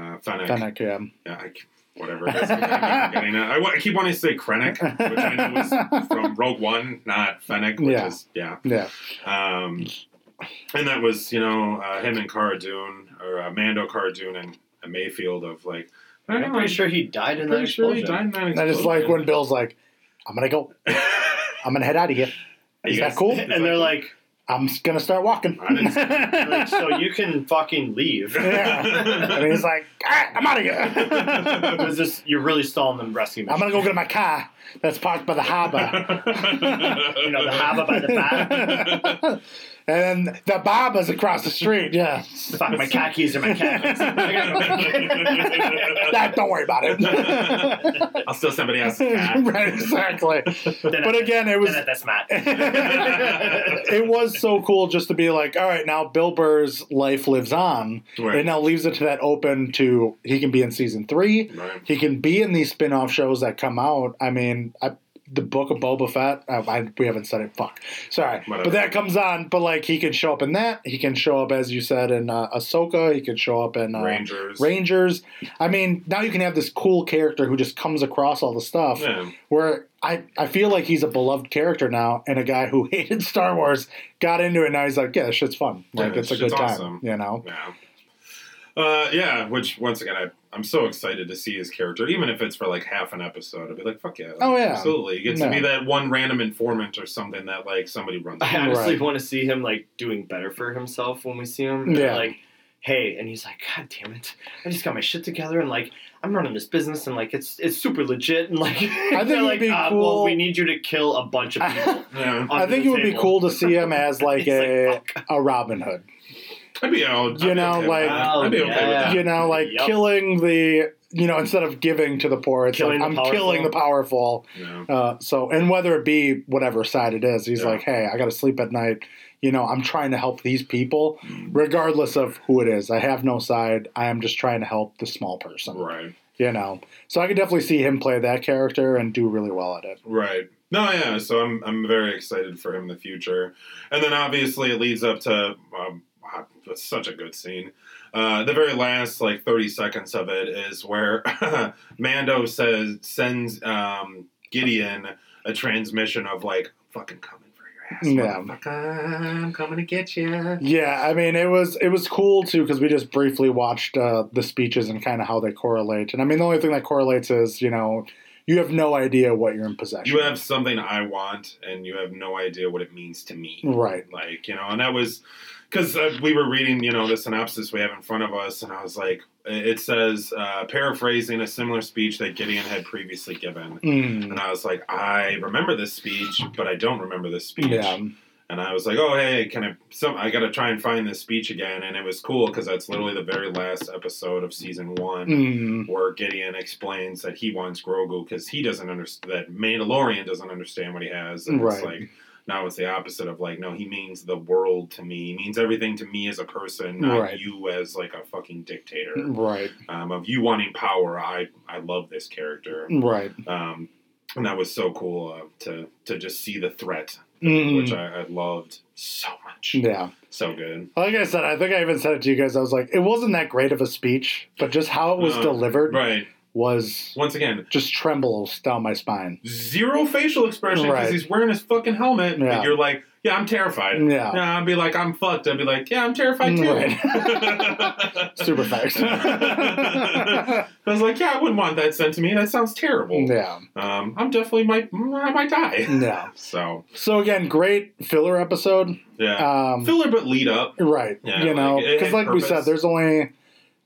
uh, Fennec. Fennec, yeah, Yeah, I, whatever. That's, I keep. I, I keep wanting to say Krennic, which I know is from Rogue One, not Fennec, which Yeah. is, yeah. yeah, Um, and that was, you know, uh, him and Cara Dune, or uh, Mando Cara Dune and, and Mayfield of like, I don't I'm know, pretty sure he died in that pretty sure he died in that and it's like when Bill's like, "I'm gonna go, I'm gonna head out of here. Is that cool? and they're like, I'm gonna start walking. I didn't see like, so you can fucking leave. Yeah. and he's like, "Ah, I'm out of here. This, you're really stalling the rescue mission. I'm gonna go get my car that's parked by the harbor. You know, the harbor by the bar. And then the barber's across the street. Yeah, Fuck, my car keys are my car keys. I gotta Nah, don't worry about it. I'll steal somebody else's car. right, exactly. Then But I- again, it was then that's Matt. it was so cool just to be like, all right, now Bill Burr's life lives on. Right. It now leaves it to that open to he can be in season three. Right. He can be in these spin off shows that come out. I mean, I, the book of Boba Fett, I, I, we haven't said it. Fuck. Sorry. Whatever. But that comes on. But like, he can show up in that. He can show up, as you said, in uh, Ahsoka. He can show up in uh, Rangers. Rangers. I mean, now you can have this cool character who just comes across all the stuff Yeah. where I, I feel like he's a beloved character now, and a guy who hated Star Wars got into it. Now he's like, yeah, this shit's fun. Like Yeah, it's a good time, awesome. you know. Yeah. Uh, yeah, which once again, I, I'm so excited to see his character, even if it's for like half an episode. I'd be like, fuck yeah. Oh, yeah. Absolutely. He gets to be that one random informant or something that like somebody runs. I honestly Right. want to see him like doing better for himself when we see him. Yeah. Like, hey, and he's like, God damn it, I just got my shit together and like I'm running this business and like it's it's super legit and like I think it would be Well, cool- we need you to kill a bunch of people. Yeah. I think it would be cool to see him as like a fuck. a Robin Hood. I'd be, I'd be You know, okay with like- that. I'd be okay with that. You know, like Yep. killing the you know instead of giving to the poor, it's Killing like the I'm killing the powerful. Yeah. Uh, so and whether it be whatever side it is, he's Yeah. like, hey, I got to sleep at night. You know, I'm trying to help these people, Mm. regardless of who it is. I have no side. I am just trying to help the small person. Right. You know, so I could definitely see him play that character and do really well at it. Right. No, yeah. So I'm I'm very excited for him in the future, and then obviously it leads up to um, it's such a good scene. Uh, the very last like 30 seconds of it is where Mando says sends um, Gideon a transmission of like fucking coming for your ass, Yeah. I'm coming to get you. Yeah, I mean, it was it was cool too because we just briefly watched uh, the speeches and kind of how they correlate. And I mean, the only thing that correlates is you know you have no idea what you're in possession. You have something I want, and you have no idea what it means to me. right. like you know and that was because uh, we were reading you know the synopsis we have in front of us and i was like it says uh, paraphrasing a similar speech that gideon had previously given Mm. and i was like i remember this speech but i don't remember this speech Yeah. and i was like oh hey can i some i gotta try and find this speech again and it was cool because that's literally the very last episode of season one Mm. where Gideon explains that he wants Grogu because he doesn't understand that Mandalorian doesn't understand what he has, and it's Right. like now it's the opposite of like no, he means the world to me, he means everything to me as a person, not Right. you as like a fucking dictator. Right. Um, of you wanting power, I I love this character. Right. Um, and that was so cool uh, to to just see the threat, Mhm. which I, I loved so much. yeah. So good. Like I said, I think I even said it to you guys. I was like, it wasn't that great of a speech, but just how it was Uh, delivered Right. Was Once again, just trembles down my spine. zero facial expression because Right. he's wearing his fucking helmet, Yeah. and you're like, "Yeah, I'm terrified." Yeah. I'd be like, "I'm fucked." I'd be like, "Yeah, I'm terrified too." Right. Super facts. I was like, "Yeah, I wouldn't want that sent to me. That sounds terrible." yeah. Um, I'm definitely might I might die. Yeah. So So again, great filler episode. yeah, Um, filler but lead up. right. Yeah, you know, like, it because had like we said, there's only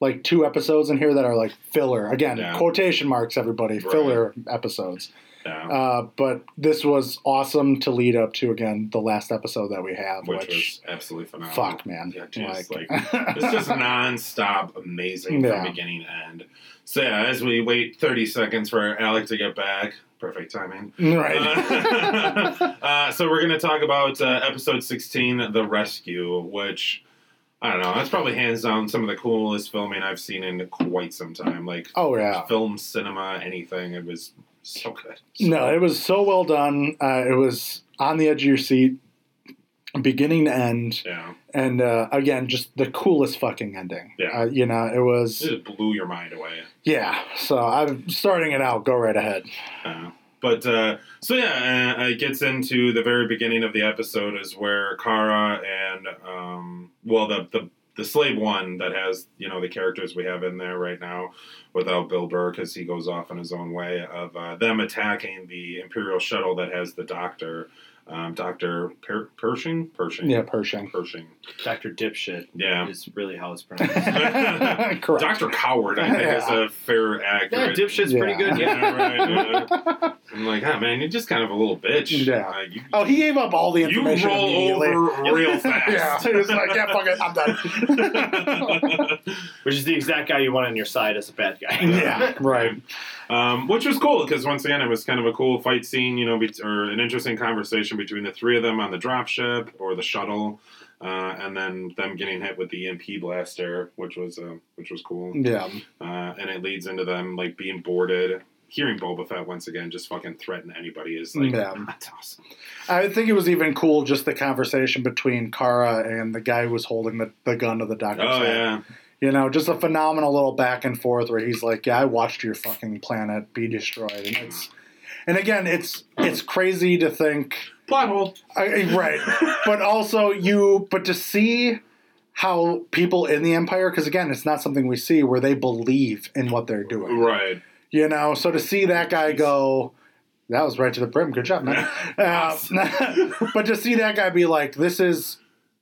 like two episodes in here that are like filler. Again, Yeah. quotation marks, everybody. Right. Filler episodes. Yeah, Uh, but this was awesome to lead up to again the last episode that we have, which, which, was absolutely phenomenal. fuck man, Yeah, just like, like it's just nonstop amazing Yeah. from beginning to end. So yeah, as we wait 30 seconds for Alec to get back, perfect timing. right. Uh, uh, so we're going to talk about uh, episode 16, The Rescue, which I don't know, that's probably hands down some of the coolest filming I've seen in quite some time. Like oh yeah. film, cinema, anything. It was so good. So No, it was so well done. Uh, it was on the edge of your seat, beginning to end, yeah, and uh, again, just the coolest fucking ending. Yeah. Uh, you know, it was it blew your mind away. yeah. So I'm starting it out. Go right ahead. Uh, but uh, so yeah, uh, it gets into the very beginning of the episode is where Cara and um, well the the the slave one that has you know the characters we have in there right now without Bill Burr because he goes off in his own way of uh, them attacking the Imperial shuttle that has the Doctor. Um, Doctor per- Pershing, Pershing, Yeah, Pershing. Pershing. Dr. Dipshit Yeah, is really how it's pronounced. Correct. Doctor Coward. I think is a fair yeah, accurate. Dipshit's pretty good. Yeah. yeah, right. yeah. I'm like, ah, man, you're just kind of a little bitch. Yeah. Uh, you, Oh, he gave up all the information. you information roll over real fast. yeah, he was like, yeah, fuck it, I'm done. Which is the exact guy you want on your side as a bad guy. yeah, right. Um, which was cool because once again, it was kind of a cool fight scene, you know, bet or an interesting conversation between the three of them on the dropship or the shuttle, uh, and then them getting hit with the EMP blaster, which was uh, which was cool. Yeah, Uh, and it leads into them like being boarded. Hearing Boba Fett once again just fucking threaten anybody is like Yeah. that's awesome. I think it was even cool just the conversation between Cara and the guy who was holding the, the gun to the doctor's Oh head. yeah, You know, just a phenomenal little back and forth where he's like, "Yeah, I watched your fucking planet be destroyed," and it's, and again, it's it's crazy to think, plot hole. I, right? but also you, but to see how people in the empire, because again, it's not something we see where they believe in what they're doing, Right. you know. So to see that guy go. That was right to the brim. Good job, man. Uh, but to see that guy be like, "This is,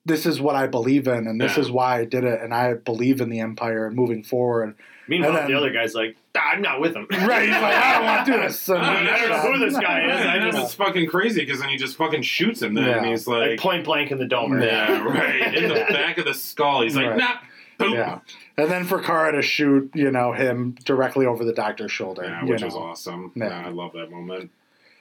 this is what I believe in, and this Yeah. is why I did it, and I believe in the empire and moving forward." Meanwhile, And then- the other guy's like, "Ah, I'm not with him. Right? He's like, "I don't want to do this." And- I don't know who this guy is. I And just it's fucking crazy because then he just fucking shoots him. Then and Yeah. he's like like, point blank in the dome. yeah, right in the back of the skull. He's like, Right. nah. Boom. Yeah. And then for Cara to shoot, you know, him directly over the doctor's shoulder. Yeah, which know. was awesome. Yeah. Yeah, I love that moment.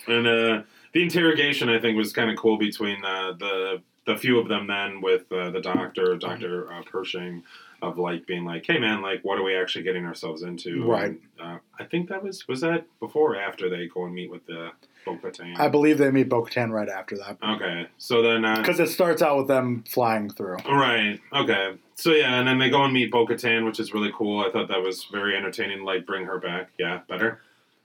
And uh, the interrogation, I think, was kind of cool between uh, the the few of them then with uh, the doctor, Doctor uh, Pershing, of like being like, "Hey, man, like, what are we actually getting ourselves into?" Right. And, uh, I think that was was that before or after they go and meet with the Bo-Katan? I believe they meet Bo Katan right after that. Okay, so then uh, Because it starts out with them flying through. Right. Okay. So yeah, and then they go and meet Bo-Katan, which is really cool. I thought that was very entertaining. Like, bring her back. Yeah, better.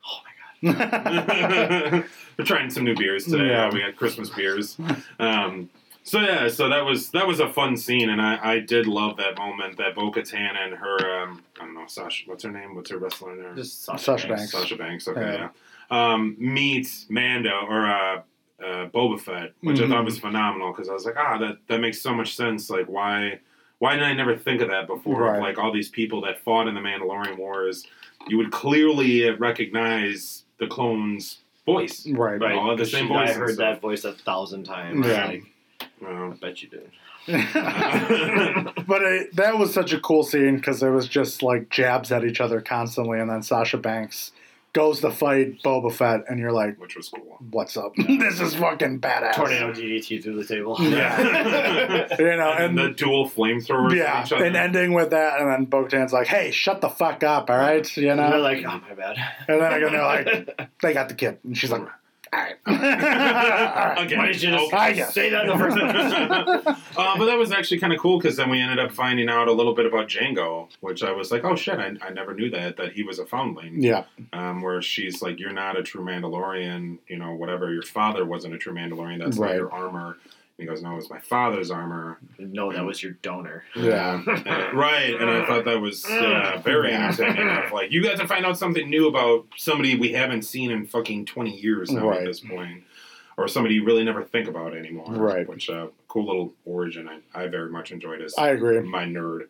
Oh my god. We're trying some new beers today. Yeah. Uh, we got Christmas beers. Um, so yeah, so that was that was a fun scene, and I, I did love that moment that Bo-Katan and her um, I don't know Sasha what's her name what's her wrestler name Just Sasha, Sasha Banks. Banks. Sasha Banks okay Yeah. yeah, um, meets Mando or uh, uh, Boba Fett, which I Mhm. thought was phenomenal because I was like ah that that makes so much sense like why why didn't I never think of that before Right. of like all these people that fought in the Mandalorian Wars you would clearly recognize the clones voice Right. Right. All have the 'cause same voice I heard stuff. that voice a thousand times. Yeah. Like, Well, I bet you did. but it, that was such a cool scene because it was just like jabs at each other constantly, and then Sasha Banks goes to fight Boba Fett, and you're like, which was cool. "What's up? this is fucking badass." Tornado DDT through the table. Yeah. You know, and, and, the dual flamethrowers. yeah, at each other. and ending with that, and then Bo-Katan's like, "Hey, shut the fuck up, all right?" You And they're like, oh my bad. and then again, they're like, "They got the kid," and she's like, "All right, all right." Okay. Why did you just I guess. say that in the first place? uh, but that was actually kind of cool because then we ended up finding out a little bit about Jango, which I was like, oh shit, I, I never knew that that he was a foundling. Yeah, Um, where she's like, you're not a true Mandalorian, you know, whatever. Your father wasn't a true Mandalorian. That's not Right. your armor. And he goes, no, it was my father's armor. no, that was your donor. yeah, Uh, right, and I thought that was uh, very Yeah. entertaining. Of like, you got to find out something new about somebody we haven't seen in fucking twenty years now Right. at this point, or somebody you really never think about anymore. Right. Which uh, cool little origin. I, I very much enjoyed as I agree. my nerd.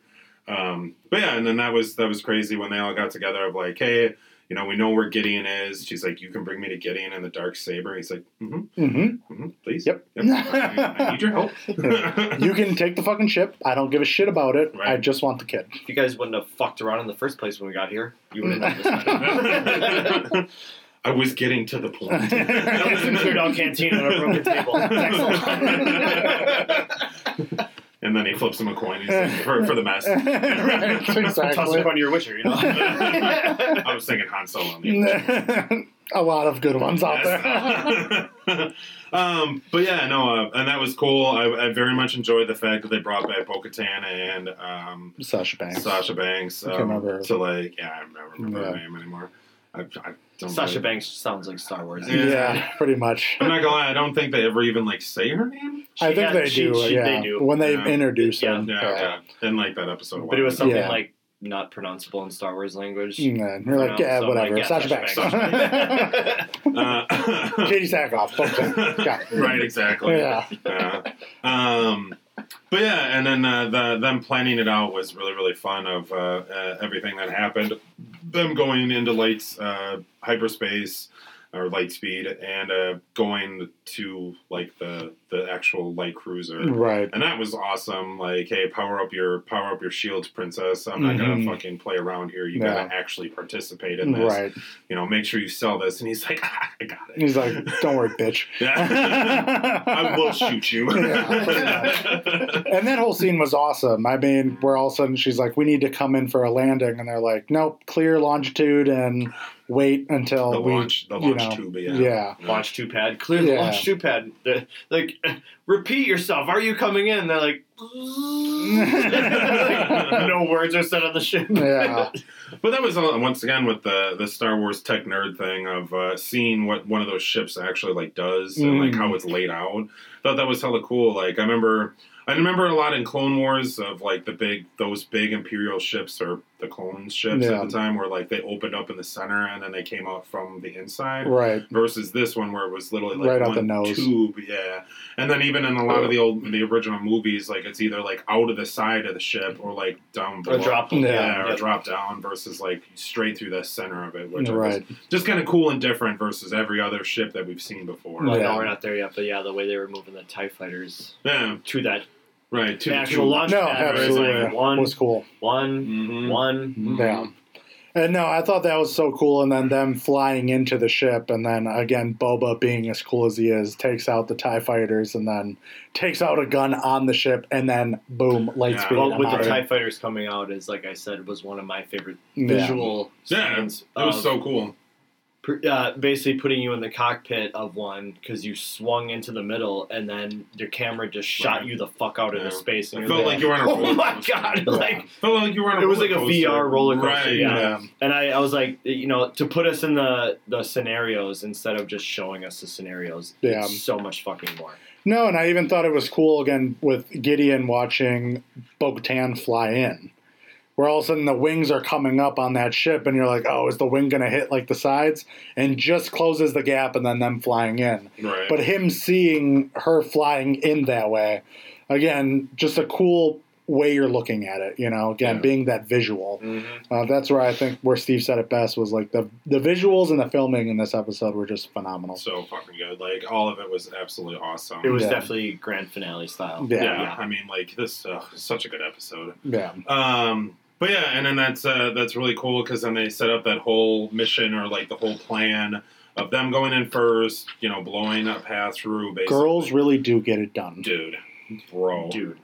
Um, but yeah, and then that was that was crazy when they all got together. Of like, hey, you know, we know where Gideon is. She's like, you can bring me to Gideon and the dark saber. He's like, mm-hmm, hmm mm-hmm please, Yep. I, I need your help. You can take the fucking ship. I don't give a shit about it. I just want the kid. If you guys wouldn't have fucked around in the first place when we got here, you wouldn't have known this. I was getting to the point. That was a cleared out canteen on a broken table. And then he flips him a coin he's like, for, for the mess. right, Toss it exactly. on your Witcher, you know. I was thinking Han Solo. a lot of good ones out there. um, but yeah, no, uh, and that was cool. I, I very much enjoyed the fact that they brought back Bo-Katan and um, Sasha Banks. Sasha Banks I can't um, remember. to like, yeah, I don't remember Yeah. her name anymore. I, I don't Sasha really- Banks sounds like Star Wars. Yeah. Yeah, pretty much. I'm not gonna lie, I don't think they ever even like say her name. I think had- they she- do. she- yeah, they do. when they Yeah. introduce Yeah. them. Yeah, okay. In like that episode. But it was something Yeah. like not pronounceable in Star Wars language. And then you're like, know, yeah, so whatever. like, yeah, Sasha Sasha Banks. Uh, Katee Sackhoff. Okay. Got it. right, exactly. Yeah. Yeah. Um, but yeah, and then uh, the them planning it out was really really fun. Of uh, uh, everything that happened, them going into lights, uh, hyperspace or light speed, and uh, going to like the the actual light cruiser. Right. And that was awesome. Like, hey, power up your power up your shields, princess. I'm not gonna Mhm. fucking play around here. You Yeah. gotta actually participate in this. Right. You know, make sure you sell this. And he's like, ah, I got it. He's like, don't worry, bitch. I will shoot you. Yeah, And that whole scene was awesome. I mean, where all of a sudden she's like, we need to come in for a landing. And they're like, nope, clear longitude and wait until the we. launch, the you launch know, tube. Yeah. yeah. Launch two pad. Clear the Yeah. launch two pad. Like, repeat yourself. Are you coming in? They're like, no words are said on the ship. Yeah. But that was uh, once again with the the Star Wars tech nerd thing of uh, seeing what one of those ships actually like does and like Mm. how it's laid out. Thought that was hella cool. Like I remember. I remember a lot in Clone Wars of like the big those big Imperial ships or the clone ships Yeah. at the time where like they opened up in the center and then they came out from the inside. Right. versus this one where it was literally like Right out the nose. tube, yeah. And then even in a lot of the old the original movies, like it's either like out of the side of the ship or like down Or below. drop. Yeah. yeah, or Yep. drop down versus like straight through the center of it, which Right. was just kind of cool and different versus every other ship that we've seen before. Well, Yeah. no, we're not there yet, but yeah, the way they were moving the TIE fighters Yeah, to that right. To the actual launch No, pad. where it's absolutely. like one, was cool. one, hmm one. Yeah. And no, I thought that was so cool. And then them flying into the ship, and then again, Boba being as cool as he is, takes out the TIE fighters and then takes out a gun on the ship, and then boom, lightspeed. Yeah. Well, with out. the TIE fighters coming out, is like I said, was one of my favorite Yeah. visual Yeah, it scenes. was of- so cool. Uh, basically putting you in the cockpit of one because you swung into the middle and then your camera just shot Right. you the fuck out Yeah. into space. And I you're felt like, like you were on a oh roller my coaster. god! Yeah. Like, Felt like you were on a It was like a coaster. VR roller coaster, Right, yeah. yeah. and I, I was like, you know, to put us in the the scenarios instead of just showing us the scenarios, Yeah. it's so much fucking more. No, and I even thought it was cool again with Gideon watching Bo-Katan fly in. Where all of a sudden the wings are coming up on that ship, and you're like, oh, is the wing going to hit like the sides? And just closes the gap, and then them flying in. Right. But him seeing her flying in that way, again, just a cool way you're looking at it. You know, again, Yeah. being that visual. Uh, that's where I think where Steve said it best was like the the visuals and the filming in this episode were just phenomenal. so fucking good. Like all of it was absolutely awesome. It was Yeah. definitely grand finale style. Yeah. yeah, I mean, like this, uh, such a good episode. Yeah, Um, but But yeah, and then that's uh, that's really cool because then they set up that whole mission or like the whole plan of them going in first, you know, blowing a path through. Basically. Girls really do get it done. dude, bro, dude.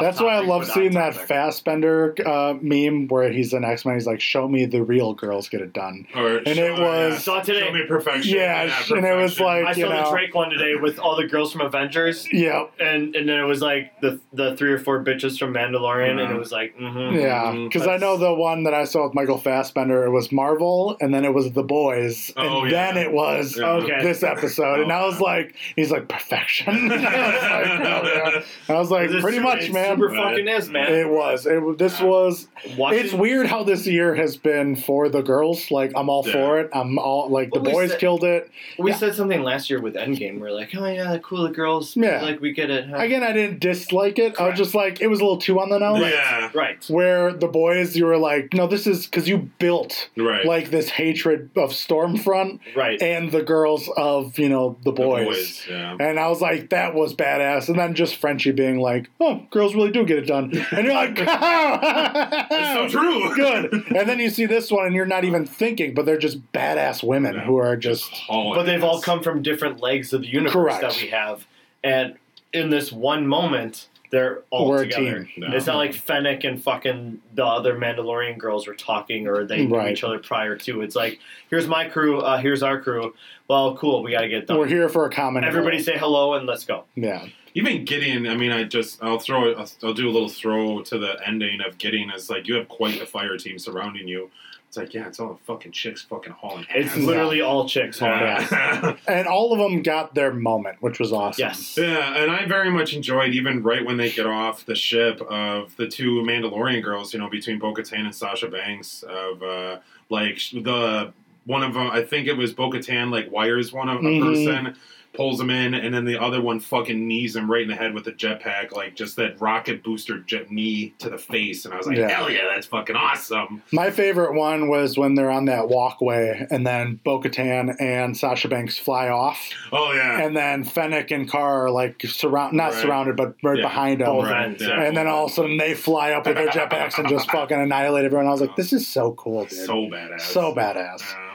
That's why I love seeing that on-topic. Fassbender uh, meme where he's an X Men. He's like, "Show me the real girls get it done." Or And show- it was- yeah. Saw today. Show me perfection. Yeah, and it was like- I you saw know. the Drake one today with all the girls from Avengers, Yep. and and then it was like the the three or four bitches from Mandalorian, and Uh-huh. it was like, mm-hmm. Yeah, because I know the one that I saw with Michael Fassbender, it was Marvel, and then it was The Boys, and Oh, yeah. then it was Yeah. Okay. this episode, and Oh, I was like, he's like perfection. I was like, oh. I was like, pretty su- much, it man. Super fucking is, man. It was. It was- this was. Watching- It's weird how this year has been for the girls. Like I'm all Yeah. for it. I'm all like the Well, we boys said- killed it. We Yeah. said something last year with Endgame. We are like, oh yeah, cool, the girls. Yeah. like we get it. huh? Again, I didn't dislike it. I was just like it was a little too on the nose. Yeah, right. Where the boys, you were like, no, this is because you built right. like this hatred of Stormfront Right. and the girls of you know the The boys. yeah. And I was like, that was badass. And then just Frenchie being like, oh, girls really do get it done. And you're like, It's so true. Good. And then you see this one and you're not even thinking, but they're just badass women Yeah. who are just. hauling but they've all come from different legs of the universe Correct. that we have, and in this one moment, they're all We're a together. team. Yeah. It's not like Fennec and fucking the other Mandalorian girls were talking or they knew Right. each other prior to. It's like, here's my crew, uh, here's our crew. Well, cool, we got to get done. We're here for a common. Everybody goal. say hello and let's go. Yeah. Even Gideon, I mean, I just I'll throw it. I'll, I'll do a little throw to the ending of Gideon. It's like you have quite the fire team surrounding you. It's like yeah, it's all the fucking chicks fucking hauling. ass. It's ass. literally all chicks. hauling Yeah. ass. And all of them got their moment, which was awesome. Yes. Yeah, and I very much enjoyed even right when they get off the ship of the two Mandalorian girls, you know, between Bo Katan and Sasha Banks, of uh, like the one of them, I think it was Bo Katan, like wires one of a Mhm. person, pulls him in, and then the other one fucking knees him right in the head with a jetpack, like just that rocket booster jet knee to the face. And I was like, Yeah. hell yeah, that's fucking awesome. My favorite one was when they're on that walkway and then Bo Katan and Sasha Banks fly off. Oh, yeah. And then Fennec and Carr are like surround, not Right. surrounded, but right Yeah. behind them. Both Right, ends, yeah. And then all of a sudden they fly up with their jetpacks and just fucking annihilate everyone. I was like, this is so cool, dude. so badass. So badass. Yeah.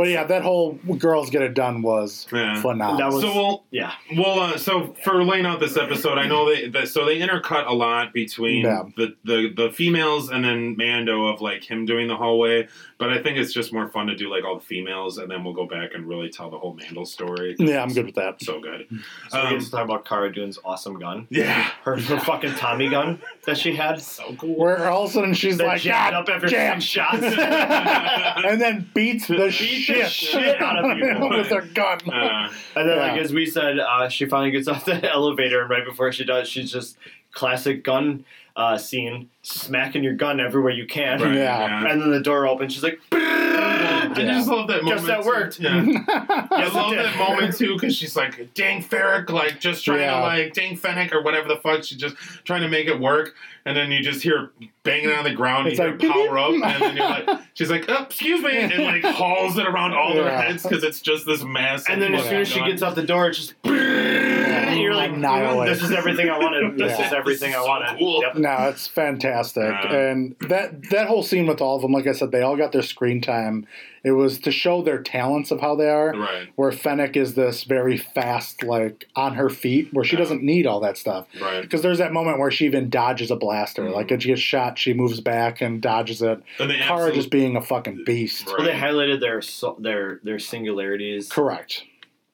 But yeah, that whole girls get it done was Yeah. phenomenal. That was- so we'll Yeah. Well, uh, so for laying out this episode, I know they that, so they intercut a lot between Yeah. the, the the females and then Mando of like him doing the hallway. But I think it's just more fun to do like all the females, and then we'll go back and really tell the whole Mando story. yeah, I'm good with that. So good. So we Um, get to talk about Cara Dune's awesome gun. Yeah. Her, her fucking Tommy gun that she had. So cool. Where all of a sudden she's That like, jammed God up every jam. six shots. and then beats the Beat the shit, shit out of people. with her gun. Uh, And then, like as we said, uh, she finally gets off the elevator, and right before she does, she's just classic gun uh, scene, smacking your gun everywhere you can. right, Yeah. And then the door opens. She's like, I just love that moment. Guess that too. worked. Yeah. I love that moment too because she's like, "Dang Ferric," like just trying Yeah. to like "Dang Fennec" or whatever the fuck. She's just trying to make it work, and then you just hear banging on the ground. It's you like, beep, power up, and then you're like, she's like, oh, "Excuse me," and like hauls it around all their heads because it's just this massive. and then as soon as she gets out the door, it's just. And you're like, mm, Annihilate. this is everything I wanted. This Yeah. is everything I wanted. Cool. Yep. No, it's fantastic, Yeah. and that that whole scene with all of them, like I said, they all got their screen time. It was to show their talents of how they are. right, Where Fennec is this very fast, like on her feet, where she Yeah. doesn't need all that stuff. right. Because there's that moment where she even dodges a blaster. Mhm. Like if she gets shot, she moves back and dodges it. And they Kara absolute- just being a fucking beast. Right. Well, they highlighted their their their singularities Correct.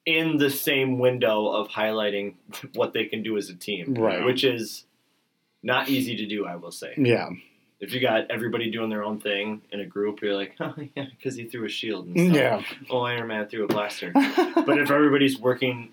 in the same window of highlighting what they can do as a team, Right. which is not easy to do. I will say. Yeah. If you got everybody doing their own thing in a group, you're like, oh yeah, because he threw a shield. And stuff. Yeah. Oh, Iron Man threw a blaster. but if everybody's working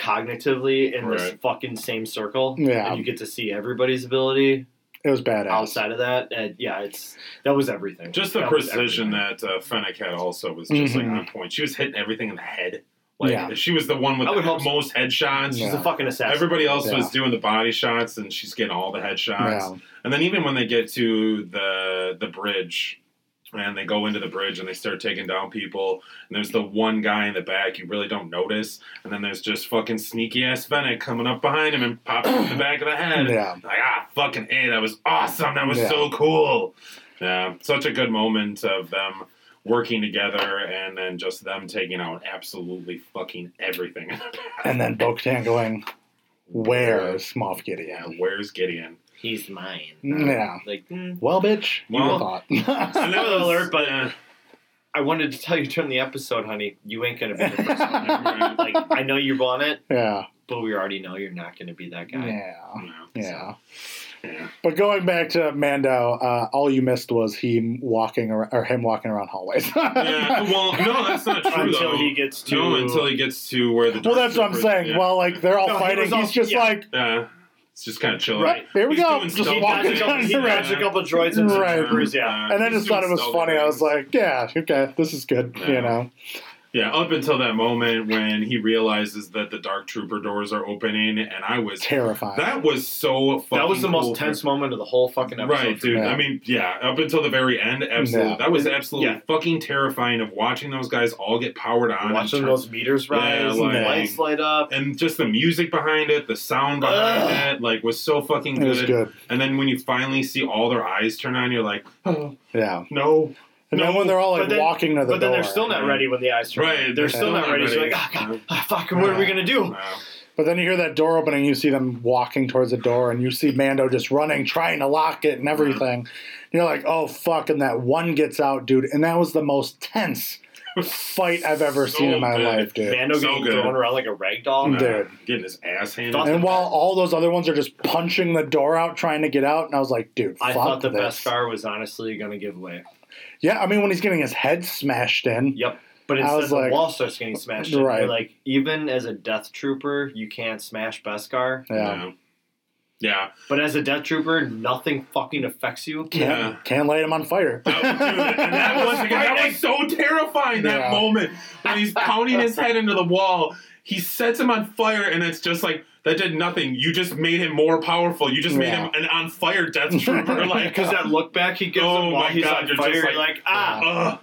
cognitively in this fucking same circle, Yeah. and you get to see everybody's ability It was badass. outside of that, uh, yeah, it's that was everything. Just the That precision that uh, Fennec had also was just Mhm. like on point. She was hitting everything in the head. Like Yeah. she was the one with the most headshots. She's a fucking assassin. Everybody else Yeah. was doing the body shots, and she's getting all the headshots. Yeah. And then even when they get to the the bridge, and they go into the bridge and they start taking down people. And there's the one guy in the back you really don't notice, and then there's just fucking sneaky ass Fennec coming up behind him and pops him in the back of the head. Yeah. Like ah, fucking a, that was awesome. That was Yeah. so cool. Yeah, such a good moment of them working together and then just them taking out absolutely fucking everything. And then Bo Katan going, Where's Moff yeah, Gideon? where's Gideon? He's mine. Yeah. Like, mm, Well, bitch, you Well- thought. And that Spoiler was- alert, but- yeah. I wanted to tell you during the episode, honey, you ain't gonna be the first one. like, I know you want it, yeah. but we already know you're not gonna be that guy. Yeah. Yeah. Yeah. Yeah. But going back to Mando, uh, all you missed was him walking ar- or him walking around hallways. Yeah, well, no, that's not true Until though. he gets to no, until he gets to where the. well, that's what I'm saying. Troopers- Well, like they're all No, he fighting. was all- He's just yeah. like, yeah, it's just kind of chilling. right, here we He's go. doing Just stealth walking dodged a couple, down the dodged road. a couple droids and some Right. troopers, yeah. And I He's just thought it doing was stealth funny. I was things. like, yeah, okay, this is good. Yeah. You know, Yeah, up until that moment when he realizes that the Dark Trooper doors are opening, and I was terrified. that was so fucking That was the cool most for- tense moment of the whole fucking episode. Right, dude. Yeah. I mean, yeah, up until the very end, absolutely. Yeah. That was absolutely Yeah. fucking terrifying of watching those guys all get powered on. Watching those meters rise, Yeah, and the lights light up. and just the music behind it, the sound behind Ugh. it, like was so fucking it was good. And then when you finally see all their eyes turn on, you're like, oh, Yeah. no. And then No, when they're all like then- walking to the door. But then they're still not ready when the eyes turn. Right, they're They're still still not not ready. So ready. like, ah, God, ah, fuck, what are we gonna do? Wow. But then you hear that door opening, you see them walking towards the door, and you see Mando just running, trying to lock it and everything. You're like, oh fuck! And that one gets out, dude, and that was the most tense fight I've ever So seen in my good. life, dude. Mando So getting good. thrown around like a rag doll. Dude. Uh, getting his ass handed. And while all those other ones are just punching the door out, trying to get out, and I was like, dude, I thought the this. Beskar was honestly gonna give way. Yeah, I mean, when he's getting his head smashed in, Yep. But I was the like- wall starts getting smashed. in. Right. You're like, even as a Death Trooper, you can't smash Beskar. yeah, Yeah. Yeah. But as a Death Trooper, nothing fucking affects you. can't Yeah. can't light him on fire. Dude, and that was that was so terrifying. That Yeah. moment when he's pounding his head into the wall, he sets him on fire, and it's just like that did nothing. You just made him more powerful. You just made Yeah. him an on fire death trooper. Like Because that look back he gives Oh him while my he's God, on you're fire, just you're like- like, ah, Ugh.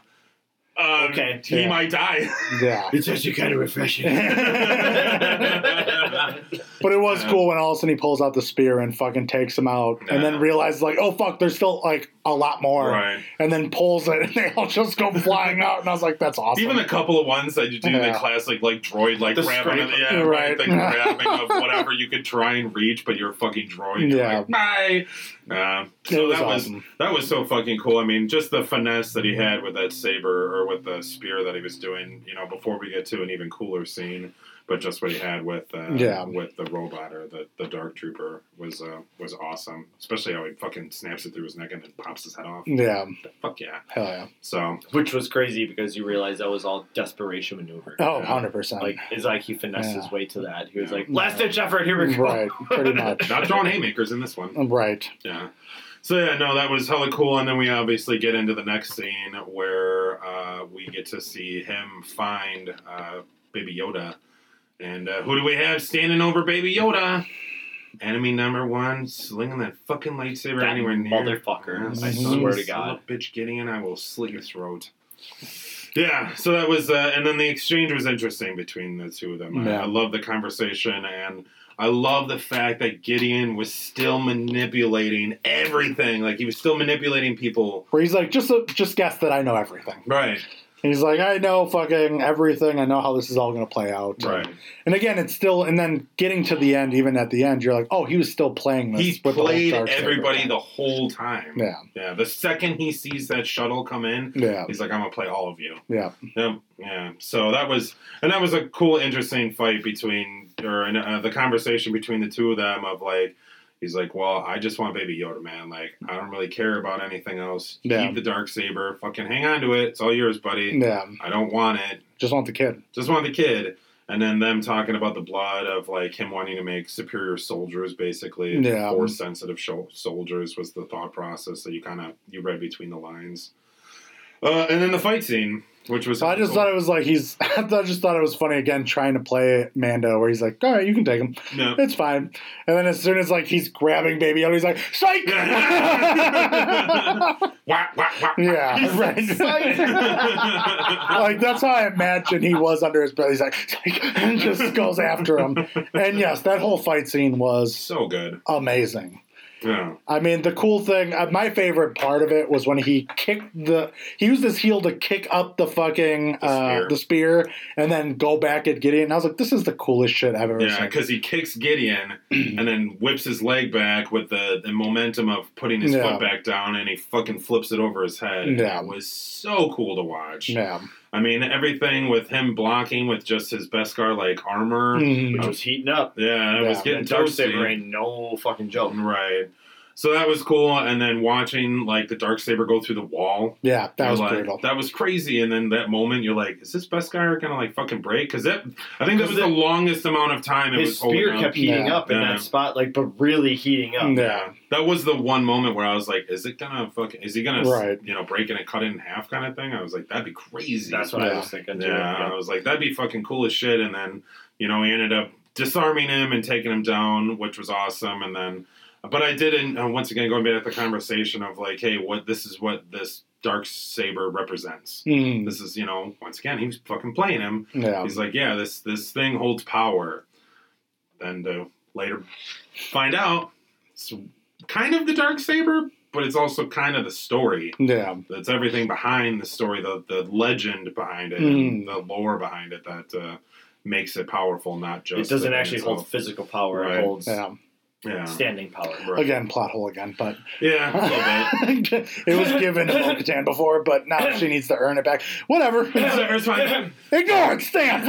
Um, Okay. he Yeah. might die. yeah, it's actually kind of refreshing. but it was Yeah. cool when all of a sudden he pulls out the spear and fucking takes him out, and then realizes like, oh fuck, there's still like a lot more, right. and then pulls it, and they all just go flying out, and I was like, that's awesome. Even a couple of ones that you do Yeah. the classic like droid like The grabbing scrape. yeah, Right. right. the grabbing of whatever you could try and reach, but you're a fucking droid. You're Yeah. like, bye. Uh, so was that awesome. was that was so fucking cool. I mean, just the finesse that he had with that saber or with the spear that he was doing. You know, before we get to an even cooler scene, but just what he had with uh, Yeah. with the robot or the, the dark trooper was uh, was awesome. Especially how he fucking snaps it through his neck and then pops his head off. yeah, Fuck yeah! hell yeah, So Which was crazy because you realize that was all desperation maneuver. oh, 100 percent, Like it's like he finessed Yeah. his way to that. He was Yeah. like, "Last ditch effort, here we go." right, pretty much, not throwing haymakers in this one. right, Yeah. So yeah, no, that was hella cool, and then we obviously get into the next scene where uh, we get to see him find uh, Baby Yoda, and uh, who do we have standing over Baby Yoda? Enemy number one, slinging that fucking lightsaber That anywhere near. motherfucker. Yes, I swear to a God. bitch, Gideon, I will slit your throat. Yeah, so that was, uh, and then the exchange was interesting between the two of them. I, Yeah. I love the conversation, and I love the fact that Gideon was still manipulating everything. Like he was still manipulating people. where he's like, just just guess that I know everything. Right, He's like, I know fucking everything. I know how this is all going to play out. right. And again, it's still, and then getting to the end, even at the end, you're like, oh, he was still playing this. He with the whole played Saber everybody the whole time. Yeah, Yeah. The second he sees that shuttle come in, yeah, he's like, "I'm gonna play all of you." yeah, Yep. Yeah. So that was, and that was a cool, interesting fight between, or uh, the conversation between the two of them of like, he's like, well, I just want Baby Yoda, man. Like, I don't really care about anything else. Yeah. Keep the dark saber. Fucking hang on to it. It's all yours, buddy. yeah. I don't want it. Just want the kid. Just want the kid. And then them talking about the blood of like him wanting to make superior soldiers, basically. Yeah. Force sensitive soldiers was the thought process that you kind of you read between the lines. Uh, and then the fight scene. Which was So I just thought it was like he's. I just thought it was funny again trying to play Mando, where he's like, "All right, you can take him, No. it's fine." And then as soon as like he's grabbing Baby Yoda, he's like, "Psych!" yeah, right. like that's how I imagine he was under his breath. He's like, and just goes after him. And yes, that whole fight scene was so good. amazing. Yeah. I mean, the cool thing, uh, my favorite part of it was when he kicked the, he used his heel to kick up the fucking, The uh, spear. the spear and then go back at Gideon. I was like, this is the coolest shit I've ever Yeah, seen. because he kicks Gideon and then whips his leg back with the, the momentum of putting his Yeah. foot back down and he fucking flips it over his head. Yeah. It was so cool to watch. Yeah. I mean, everything with him blocking with just his Beskar like armor. Mhm. Which was heating up. Yeah, it Yeah. was getting And Dark toasty. Saber ain't no fucking joke. Right. So that was cool, and then watching like the dark saber go through the wall. Yeah, that was like, brutal. That was crazy. And then that moment, you're like, "Is this Beskar gonna like fucking break?" Because that I think that was Because the longest amount of time it His was holding spear up. kept heating Yeah. up in Yeah. that spot, like, but really heating up. Yeah. That was the one moment where I was like, "Is it gonna fucking? Is he gonna, Right. you know, break it and cut it in half, kind of thing?" I was like, "That'd be crazy." That's what Yeah. I was thinking too. Yeah, I was like, that'd be fucking cool as shit. And then, you know, he ended up disarming him and taking him down, which was awesome. And then, but I didn't. Uh, once again, going back to the conversation of like, hey, what this is what this dark saber represents. Mhm. This is, you know, once again, he was fucking playing him. Yeah. He's like, yeah, this this thing holds power. Then to later find out, it's kind of the dark saber, but it's also kind of the story. Yeah. That's everything behind the story, the the legend behind it, Mm. and the lore behind it that uh, makes it powerful. Not just It doesn't the thing actually hold physical power, Right. it holds Yeah. Yeah, standing power. Right. Again, plot hole again, but Yeah, a bit. it was given to Bo-Katan before, but now she needs to earn it back. Whatever. Whatever, it's fine. Ignore it. Stamp.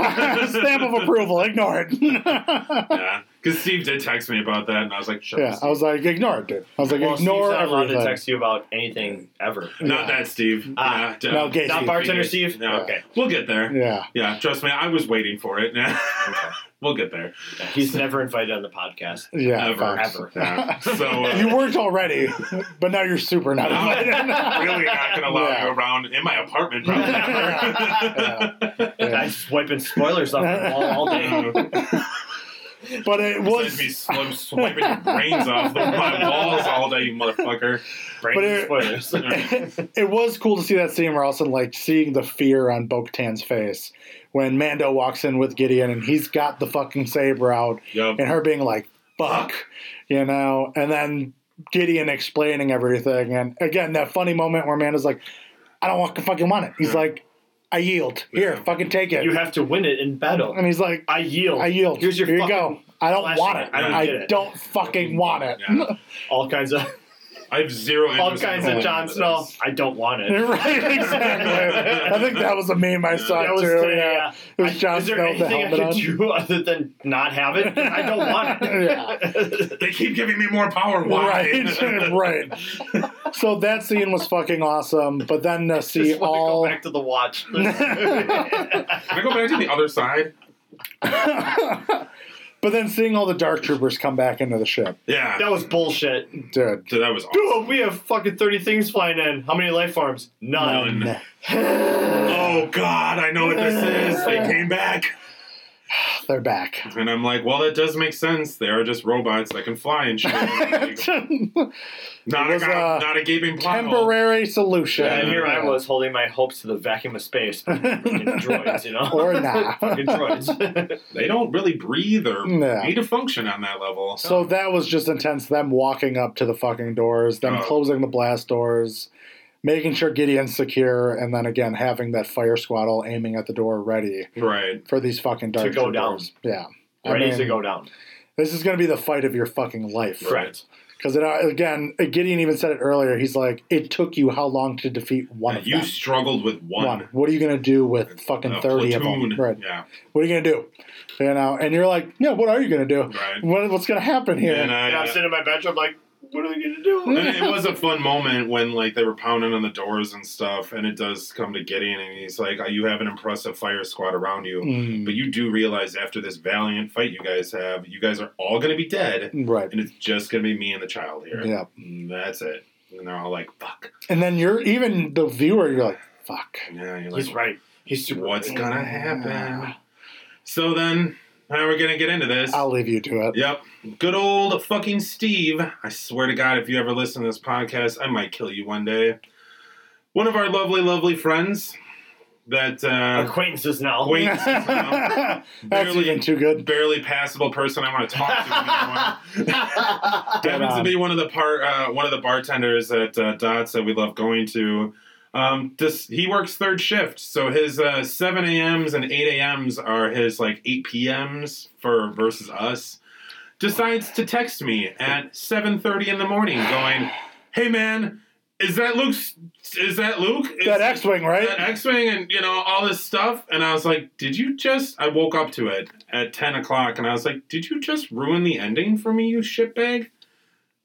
Stamp of approval. Ignore it. yeah, because Steve did text me about that, and I was like, "Shut yeah, up, I was like, ignore it, dude. I was like, well, ignore Steve's not allowed to text you about anything ever. Steve." Not that, Steve. Ah, Yeah, no, gay Not Steve. bartender Steve? No. Okay. We'll get there. Yeah. Yeah, trust me, I was waiting for it. we'll get there. Yeah, He's never invited on the podcast. Yeah. Ever. facts. Ever. Yeah. So uh, You weren't already, but now you're super not I'm invited. really not going to allow Yeah. you around in my apartment. Probably Yeah. never. Yeah. Guy's wiping spoilers off the wall all day. But it was. me sw- swiping your brains off the, my walls all day, you motherfucker. But Brain it- it was cool to see that scene where also like seeing the fear on Bo-Katan's face when Mando walks in with Gideon and he's got the fucking saber out Yep. and her being like, fuck, you know, and then Gideon explaining everything. And again, that funny moment where Mando's like, I don't want, to fucking want it. He's Yeah. like, I yield. Here, fucking take it. you have to win it in battle. and he's like, I yield. I yield. Here's your Here you fucking go. I don't flashlight. want it. I don't get it. don't fucking want it. Yeah. all kinds of I have zero all interest in kinds of holding Jon Snow. I don't want it. right, exactly. I think that was a meme I saw That was too. today, yeah. yeah. It was I- Jon is there Snow with the anything I helmet can on. do other than not have it? I don't want it. They keep giving me more power. Why? Right, right. So that scene was fucking awesome. But then uh, to see Just wanna all, go back to the watch. Can I go back to the other side? But then seeing all the dark troopers come back into the ship, Yeah. that was bullshit. dude. So that was awesome. Dude, we have fucking 30 things flying in. How many life forms? None. None. Oh God, I know what this is. They came back, They're back. and I'm like, well, that does make sense. They are just robots that can fly and shit. Like, not, a, a not a gaping plot hole. Temporary solution. And here I was holding my hopes to the vacuum of space. Freaking droids, you know? Or not. Fucking droids. They don't really breathe or No. need to function on that level. So that was just intense. Them walking up to the fucking doors, them Oh. closing the blast doors, making sure Gideon's secure, and then again having that fire squad all aiming at the door ready right. for these fucking dark To go troopers. Yeah. I Ready mean, to go down. This is going to be the fight of your fucking life. Correct. Because it uh, again, Gideon even said it earlier. He's like, "It took you how long to defeat one Yeah, of you them? struggled with one. One. What are you going to do with fucking A thirty of them? Right. Yeah. What are you going to do? You know, and you're like, "Yeah, what are you going to do? Right. What, what's going to happen here?" And I, And I'm sitting in my bedroom like, what are they going to do? and it was a fun moment when like they were pounding on the doors and stuff, and it does come to Gideon, and he's like, "You have an impressive fire squad around you, Mm, but you do realize after this valiant fight you guys have, you guys are all going to be dead, right. and it's just going to be me and the child here. Yeah. And that's it." And they're all like, "Fuck." And then you're even the viewer. You're like, fuck. Yeah, you're like, He's right. He's super. what's right. gonna happen? So then, how are we gonna get into this? I'll leave you to it. Yep. Good old fucking Steve. I swear to God, if you ever listen to this podcast, I might kill you one day. One of our lovely, lovely friends that uh, Acquaintances now. Acquaintances now. That's Barely- even too good. barely passable person I want to talk to anymore. happens to be one of the part uh, one of the bartenders at uh, Dots that we love going to. Um, this he works third shift, so his uh, seven a.m.s and eight a.m.s are his like eight p.m.s for versus us. Decides to text me at seven thirty in the morning, going, "Hey man, is that Luke's? Is that Luke? Is, That X-wing, right? that X-wing and you know all this stuff?" And I was like, "Did you just?" I woke up to it at ten o'clock, and I was like, "Did you just ruin the ending for me, you shitbag?"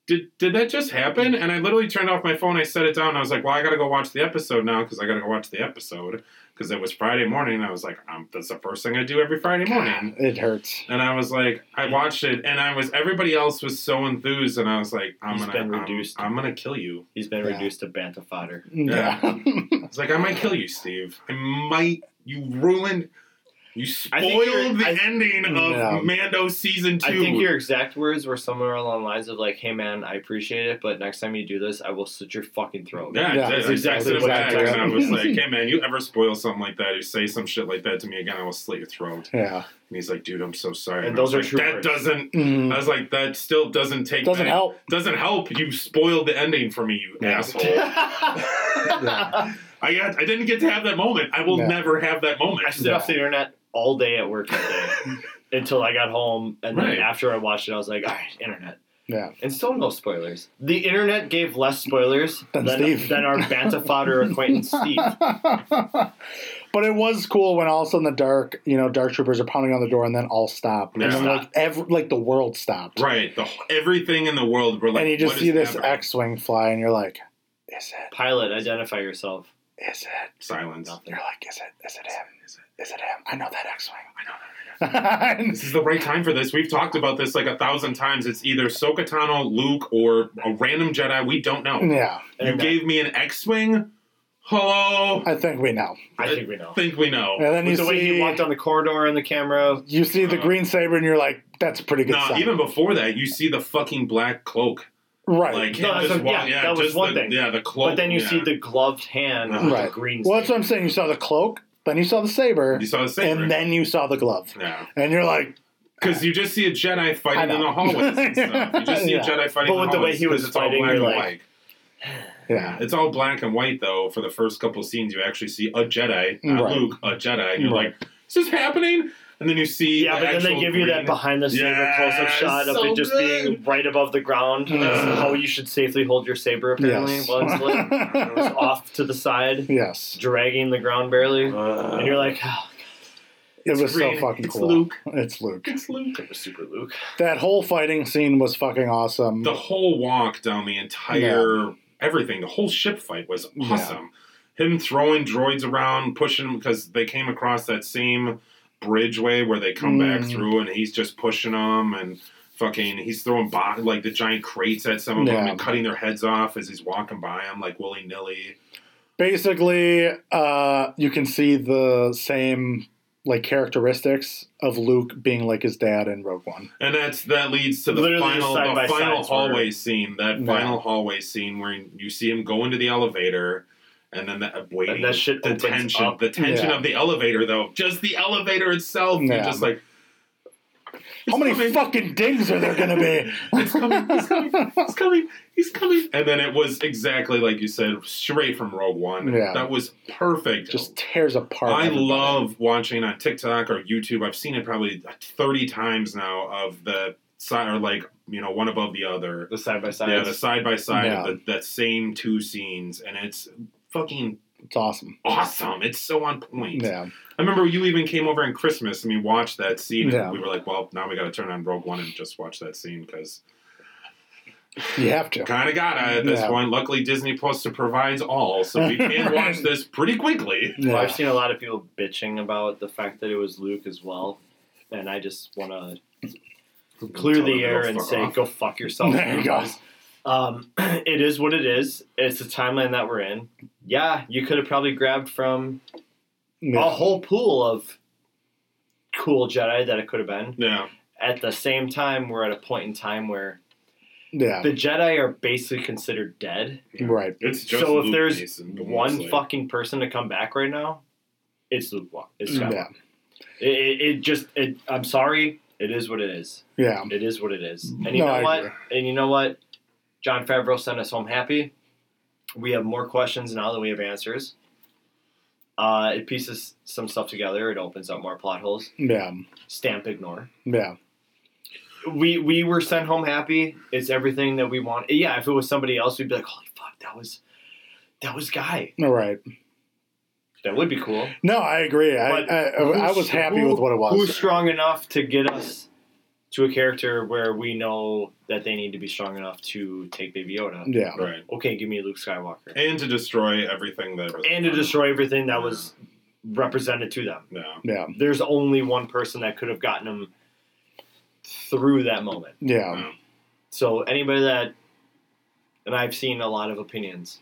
Did, did that just happen? And I literally turned off my phone. I set it down. I was like, well, I got to go watch the episode now because I got to go watch the episode because it was Friday morning. And I was like, um, that's the first thing I do every Friday morning. It hurts. And I was like, I watched it, and I was everybody else was so enthused, and I was like, I'm He's gonna, been I'm- I'm, gonna kill you. He's been Yeah. reduced to bantha fodder. Yeah. It's like I might kill you, Steve. I might. You ruined. You spoiled the I- ending of Yeah. Mando season two. I think your exact words were somewhere along the lines of like, "Hey man, I appreciate it, but next time you do this, I will slit your fucking throat." Yeah, Yeah, that's I exactly what back, you and I was like, "Hey man, you ever spoil something like that, or say some shit like that to me again, I will slit your throat." yeah. And he's like, "Dude, I'm so sorry." And I was those are like, true That words. doesn't. Mm. I was like, that still doesn't take. Doesn't back- help. Doesn't help. You spoiled the ending for me, you Yeah. asshole. Yeah. I got, I didn't get to have that moment. I will Yeah. never have that moment. I stood off the internet all day at work that day until I got home, and then Right. after I watched it, I was like, "All right, internet." Yeah. And still no spoilers. The internet gave less spoilers Than than, Steve. than our bantha fodder acquaintance Steve. but it was cool when all of a sudden the dark, you know, dark troopers are pounding on the door and then all stop. And then Yeah. like every like the world stopped. Right. The everything in the world. We're like, and you just what see this? X Wing fly and you're like, Is it? Pilot, identify yourself. Is it? silence. You're like, is it is it him? Is it him? I know that X Wing. I know. I This is the right time for this. We've talked about this like a thousand times. It's either Ahsoka Tano, Luke, or a random Jedi. We don't know. yeah. You gave me an X-wing. Hello. I think we know. I think we know. think we know. And then you With the way see he walked down the corridor in the camera, you see the Uh, green saber and you're like, that's a pretty good No, sign. even before that, you see the fucking black cloak. right. Like No, him that's just what- walk- yeah, that was just one the, thing. Yeah, the cloak. but then you yeah. see the gloved hand with Right. the green. well, that's what. I'm saying. You saw the cloak, then you saw the saber, You saw the saber. and then you saw the glove. yeah, And you're like, because you just see a Jedi fighting in the hallways and stuff. You just see Yeah. a Jedi fighting. But in with the the way he was it's all black you're and like- white. yeah. It's all black and white though. For the first couple scenes, you actually see a Jedi, not Right. Luke, a Jedi, and you're Right. like, "Is this happening?" And then you see, Yeah, the but then they actual give you that behind the saber Yeah, close up shot of it just good. being right above the ground. That's how you should safely hold your saber, apparently. Yes. While it's lit. It was off to the side, yes. dragging the ground barely. Uh, And you're like, oh, It was so green. fucking It's cool. Luke. It's Luke. it's Luke. it was super Luke. That whole fighting scene was fucking awesome. The whole walk down the entire everything, the whole ship fight was Yeah. awesome. Him throwing droids around, pushing them because they came across that same bridgeway where they come back Mm. through, and he's just pushing them and fucking he's throwing bo- like the giant crates at some of them and cutting their heads off as he's walking by them like willy nilly. Basically, uh, you can see the same like characteristics of Luke being like his dad in Rogue One. And that's that leads to the Literally final the final sides were- hallway scene. That Yeah. final hallway scene where you see him go into the elevator and then that waiting And that shit the tension up. the tension Yeah. of the elevator though. Just the elevator itself. You're just like How many coming. fucking dings are there gonna be? it's coming, he's coming, he's coming, he's coming. And then it was exactly like you said, straight from Rogue One. Yeah. That was perfect. Just tears apart. I everybody. love watching on TikTok or YouTube. I've seen it probably 30 times now of the side or like, you know, one above the other. The side by side. Yeah, the side by side of the, that same two scenes. And it's fucking It's awesome. awesome. It's so on point. Yeah. I remember you even came over in Christmas and we watched that scene. Yeah. And we were like, well, now we got to turn on Rogue One and just watch that scene because You have to. kind of gotta at this Yeah. point. Luckily, Disney Plus to provides all, so we can Right. watch this pretty quickly. Well, Yeah. I've seen a lot of people bitching about the fact that it was Luke as well, and I just want to clear the air and say, off. "Go fuck yourself." There you go. because Um, it is what it is. It's the timeline that we're in. Yeah, you could have probably grabbed from a whole pool of cool Jedi that it could have been. Yeah. At the same time, we're at a point in time where yeah. the Jedi are basically considered dead. Right. It's just so if Luke there's Mason, one mostly. fucking person to come back right now, it's Luke. Wa- It's Skywalker. Yeah. It, it, it just. It, I'm sorry. It is what it is. Yeah. It is what it is. Mm-hmm. And you No, know I what? agree. And you know what? Jon Favreau sent us home happy. We have more questions now than we have answers. Uh, it pieces some stuff together. It opens up more plot holes. Yeah. Stamp ignore. Yeah. We we were sent home happy. It's everything that we want. Yeah, if it was somebody else, we'd be like, holy fuck, that was that was Guy. All right. That would be cool. No, I agree. I, I, I was happy who- with what it was. Who's strong enough to get us to a character where we know that they need to be strong enough to take Baby Yoda? yeah. Right. Okay, give me Luke Skywalker. And to destroy everything that was. And to destroy everything that was represented to them. Yeah. Yeah. There's only one person that could have gotten them through that moment. Yeah. So anybody that, and I've seen a lot of opinions,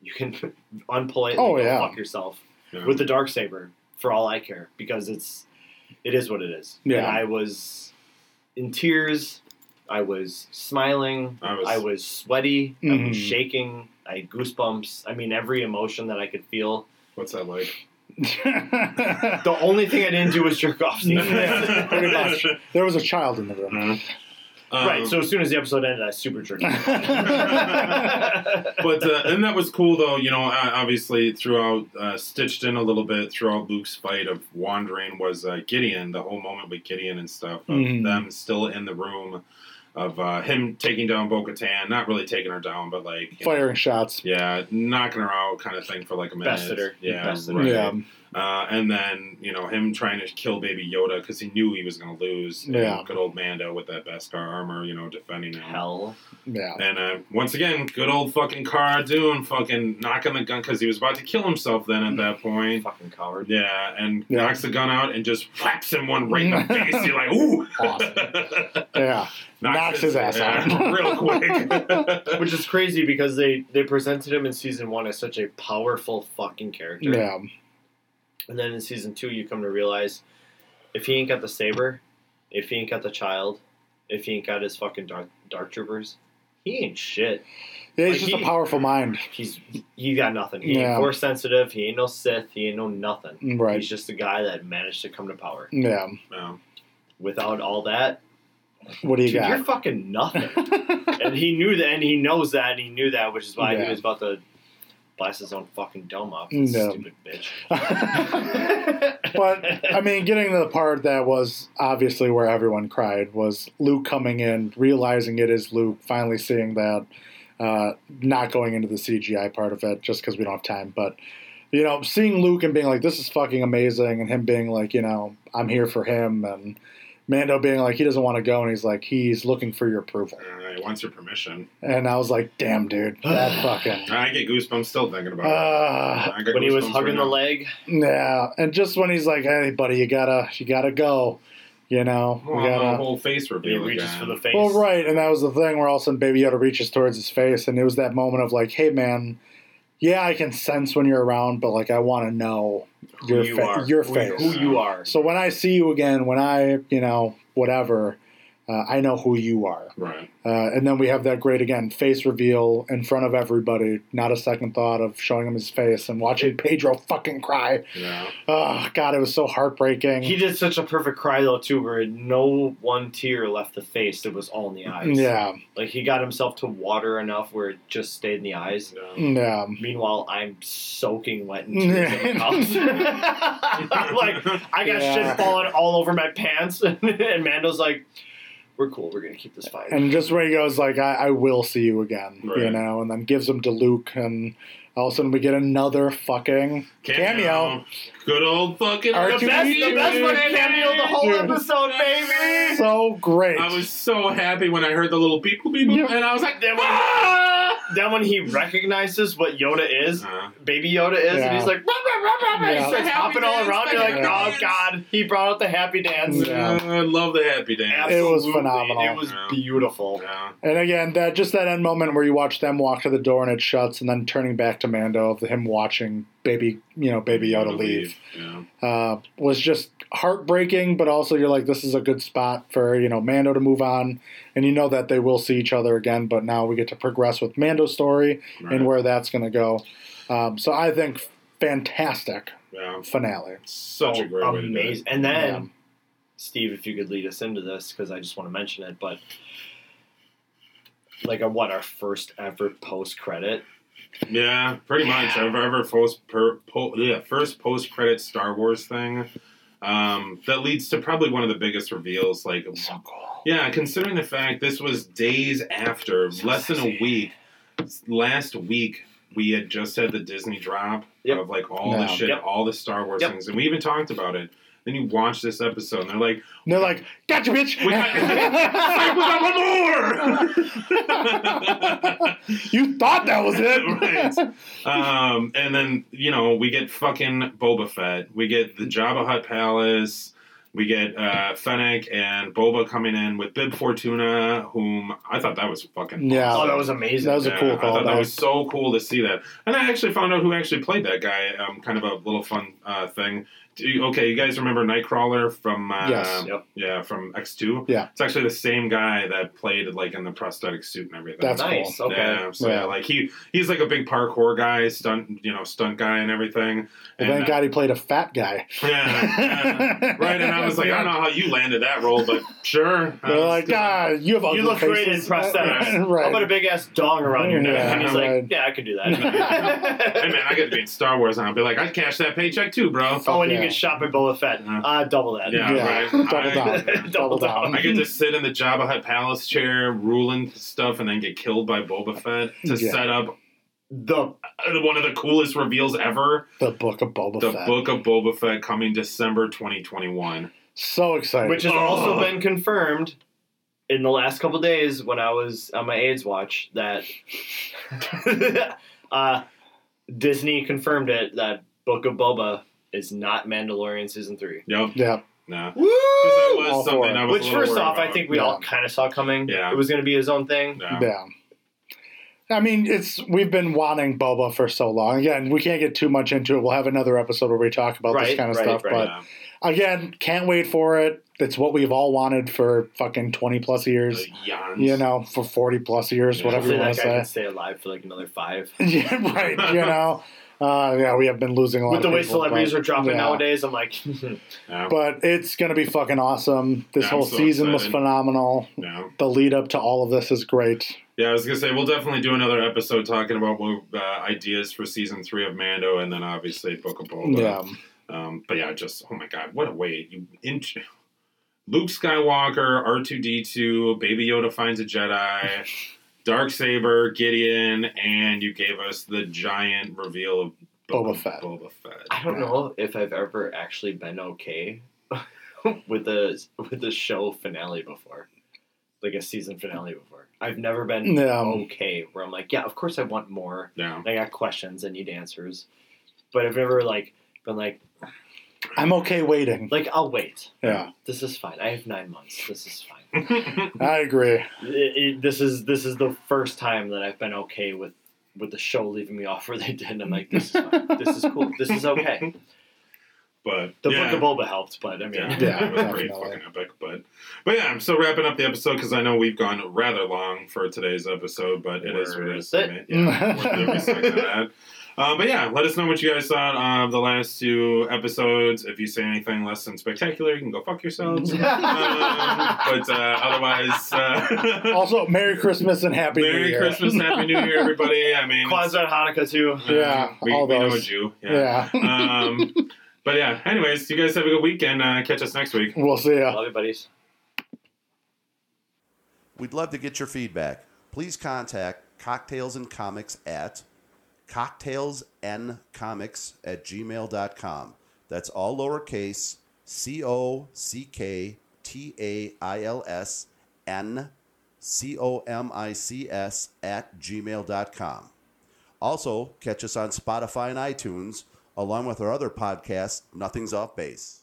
you can unpolitely Oh, yeah. fuck yourself Yeah. with the dark saber for all I care because it's it is what it is. Yeah. And I was in tears. I was smiling. I was- I was sweaty. I was Mhm. shaking. I had goosebumps. I mean, every emotion that I could feel. What's that like? The only thing I didn't do was jerk off. Steve. Pretty much. there was a child in the room. Um, right. So as soon as the episode ended, I super jerked. off. but uh, and that was cool though. You know, uh, obviously throughout uh, stitched in a little bit throughout Luke's fight of wandering was uh, Gideon. The whole moment with Gideon and stuff of Mhm. them still in the room of uh, him taking down Bo-Katan, not really taking her down, but like you know, Firing shots. yeah, knocking her out kind of thing for like a minute. Bested her. Yeah, Bested her. right. Yeah. Uh, and then you know him trying to kill Baby Yoda because he knew he was going to lose. And Yeah. good old Mando with that Beskar armor, you know, defending him. Hell. Yeah. And uh, once again, good old fucking Cara Dune fucking knocking the gun because he was about to kill himself then at that point. Fucking coward. Yeah, and Yeah. knocks the gun out and just whaps him one right in the face. You're like, ooh! Awesome. Yeah. Knocks his ass yeah, out. real quick. Which is crazy because they they presented him in season one as such a powerful fucking character. Yeah. And then in season two, you come to realize if he ain't got the saber, if he ain't got the child, if he ain't got his fucking dark, dark troopers, he ain't shit. Yeah, he's Like, just he- a powerful mind. He's he got nothing. He Yeah. ain't force sensitive. He ain't no Sith. He ain't no nothing. Right. He's just a guy that managed to come to power. Yeah. Yeah. Without all that, What do you dude, you're fucking nothing. and he knew that, and he knows that, and he knew that, which is why Yeah. he was about to blast his own fucking dome off. No. Stupid bitch. but I mean, getting to the part that was obviously where everyone cried was Luke coming in, realizing it is Luke, finally seeing that, uh, not going into the CGI part of it just because we don't have time, but you know, seeing Luke and being like, "This is fucking amazing," and him being like, you know, "I'm here for him," and Mando being like, he doesn't want to go, and he's like, he's looking for your approval, Uh, he wants your permission. and I was like, "Damn, dude, that fucking." I get goosebumps still thinking about it. Uh, I got when he was hugging right the now. leg, yeah, and just when he's like, "Hey, buddy, you gotta, you gotta go," you know, we gotta. the whole face he reveal reaches again. for the face. Well, right, and that was the thing where all of a sudden Baby Yoda reaches towards his face, and it was that moment of like, "Hey, man, yeah, I can sense when you're around, but like, I want to know your you fa- your Who- face." Who you are. So when I see you again, when I, you know, whatever, uh, I know who you are. Right. Uh, and then we have that great again face reveal in front of everybody. Not a second thought of showing him his face and watching Pedro fucking cry. Yeah. Oh God, it was so heartbreaking. He did such a perfect cry though too, where no one tear left the face; it was all in the eyes. yeah, like he got himself to water enough where it just stayed in the eyes. yeah. yeah. Meanwhile, I'm soaking wet in tears in like I got Yeah. shit falling all over my pants, and Mando's like, "We're cool. We're gonna keep this fight." And just where he goes like, I, I will see you again, you know, and then gives him to Luke, and all of a sudden we get another fucking cameo. Good old fucking R2D2. the best, the best fucking cameo of the whole Dude. episode, baby. So great. I was so happy when I heard the little beep boop beep boop, Yeah. and I was like, Then when- ah! then when he recognizes what Yoda is, Uh, Baby Yoda is, Yeah. and he's like, rah, rah, rah, rah, rah. Yeah. he starts Happy hopping all around. You're like, happy oh god, he brought out the happy dance. Yeah. I love the happy dance. It was phenomenal. It was Yeah. beautiful. Yeah. And again, that just that end moment where you watch them walk to the door and it shuts, and then turning back to Mando of him watching baby, you know, baby Yoda leave, Yeah. uh, was just heartbreaking. But also, you're like, this is a good spot for you know Mando to move on, and you know that they will see each other again. But now we get to progress with Mando's story Right. and where that's going to go. Um, so I think fantastic yeah. finale. Such a great way to do it. amazing. And then, Yeah. Steve, if you could lead us into this, because I just want to mention it, but like, a, what our first ever post credit. Yeah, pretty much. I've ever post per po, yeah first post credit Star Wars thing. Um, that leads to probably one of the biggest reveals. Like, So cool. yeah, considering the fact this was days after, less than a week. Last week we had just had the Disney drop Yep. of like all the shit, Yep. all the Star Wars Yep. things, and we even talked about it. Then you watch this episode, and they're like, And they're like, "Gotcha, bitch." "We got, we got one more." you thought that was it, Right. um, and then you know we get fucking Boba Fett. We get the Jabba Hutt Palace. We get uh, Fennec and Boba coming in with Bib Fortuna, whom I thought that was fucking Yeah. Oh, that was amazing. That was a Yeah, cool I thought that was so cool to see that, and I actually found out who actually played that guy. Um, kind of a little fun uh, thing. Do you, okay, you guys remember Nightcrawler from uh, Yes. Yep. yeah from X two? Yeah. it's actually the same guy that played like in the prosthetic suit and everything. That's nice. cool. Okay. Yeah, so yeah. Yeah. like he he's like a big parkour guy, stunt you know stunt guy and everything. Well, And, thank uh, God he played a fat guy. Yeah, yeah. right. And I was like, I don't know how you landed that role, but sure. They're Uh, like, God, you have ugly You look great in faces." prosthetics. How right. about a big ass dong around your neck? Yeah, and he's right. like, yeah, I could do hey that. man, I get to be in Star Wars, and I'll be like, I'd cash that paycheck too, bro. oh, and you Yeah. get shot by Boba Fett. Yeah. Uh, double that. Yeah, Yeah, right. double I- down. Double double down. down. I get to sit in the Jabba Hutt Palace chair, ruling stuff, and then get killed by Boba Fett to Yeah. set up The uh, one of the coolest reveals ever. The book of Boba The Fett. Book of Boba Fett coming December 2021. So excited. which has Oh. also been confirmed in the last couple days when I was on my AIDS watch that uh, Disney confirmed it that Book of Boba is not Mandalorian season three. Yep. yeah. Nah. Woo! that was All something. I was Which, first worried off, I think we Yeah. all kind of saw coming. Yeah. It was going to be his own thing. Yeah. Yeah. I mean, it's we've been wanting Boba for so long. Again, we can't get too much into it. We'll have another episode where we talk about this kind of right, stuff. right. But Yeah. again, can't wait for it. It's what we've all wanted for fucking twenty plus years. The. You know, for forty plus years, Yeah. whatever Hopefully you want guy to can say. stay alive for like another five. yeah, right. You know, uh, yeah, we have been losing a lot of time. With the of way people, celebrities but- are dropping yeah. nowadays, I'm like, Yeah. But it's gonna be fucking awesome. This Yeah, whole so season was phenomenal. yeah. The lead up to all of this is great. Yeah, I was gonna say we'll definitely do another episode talking about what, uh, ideas for season three of Mando, and then obviously Book of Boba. Yeah. Um, but yeah, just oh my god, what a way you int- Luke Skywalker, R two D two, Baby Yoda finds a Jedi, Dark Saber, Gideon, and you gave us the giant reveal of Boba Fett. Boba Fett. I don't know if I've ever actually been okay with the with the show finale before, like a season finale before. I've never been Yeah. okay where I'm like, yeah, of course I want more. Yeah, I got questions, I need answers, but I've never like been like, I'm okay waiting. like I'll wait. Yeah. This is fine. I have nine months. This is fine. I agree. It, it, this is this is the first time that I've been okay with with the show leaving me off where they did. And I'm like, this is fine. this is cool. This is okay. but The yeah. Book of Boba helped, but I mean, Yeah, Yeah, it was pretty fucking epic. But but yeah, I'm still wrapping up the episode because I know we've gone rather long for today's episode, but it is what it is. It. Yeah, worth every second of that. Um, but yeah, let us know what you guys thought of the last two episodes. If you say anything less than spectacular, you can go fuck yourselves. um, but uh, otherwise, uh, Also, Merry Christmas and Happy New Year. Merry Christmas, Happy New Year, everybody. I mean, Kwanzaa and Hanukkah too. uh, Yeah, we, all we know a those. Jew. Yeah. yeah. um, but yeah, anyways, you guys have a good weekend. Uh, catch us next week. we'll see ya. Love you, buddies. We'd love to get your feedback. Please contact Cocktails and Comics at cocktailsncomics at gmail.com. That's all lowercase C O C K T A I L S N C O M I C S, at gmail.com. Also, catch us on Spotify and iTunes, along with our other podcast, Nothing's Off Base.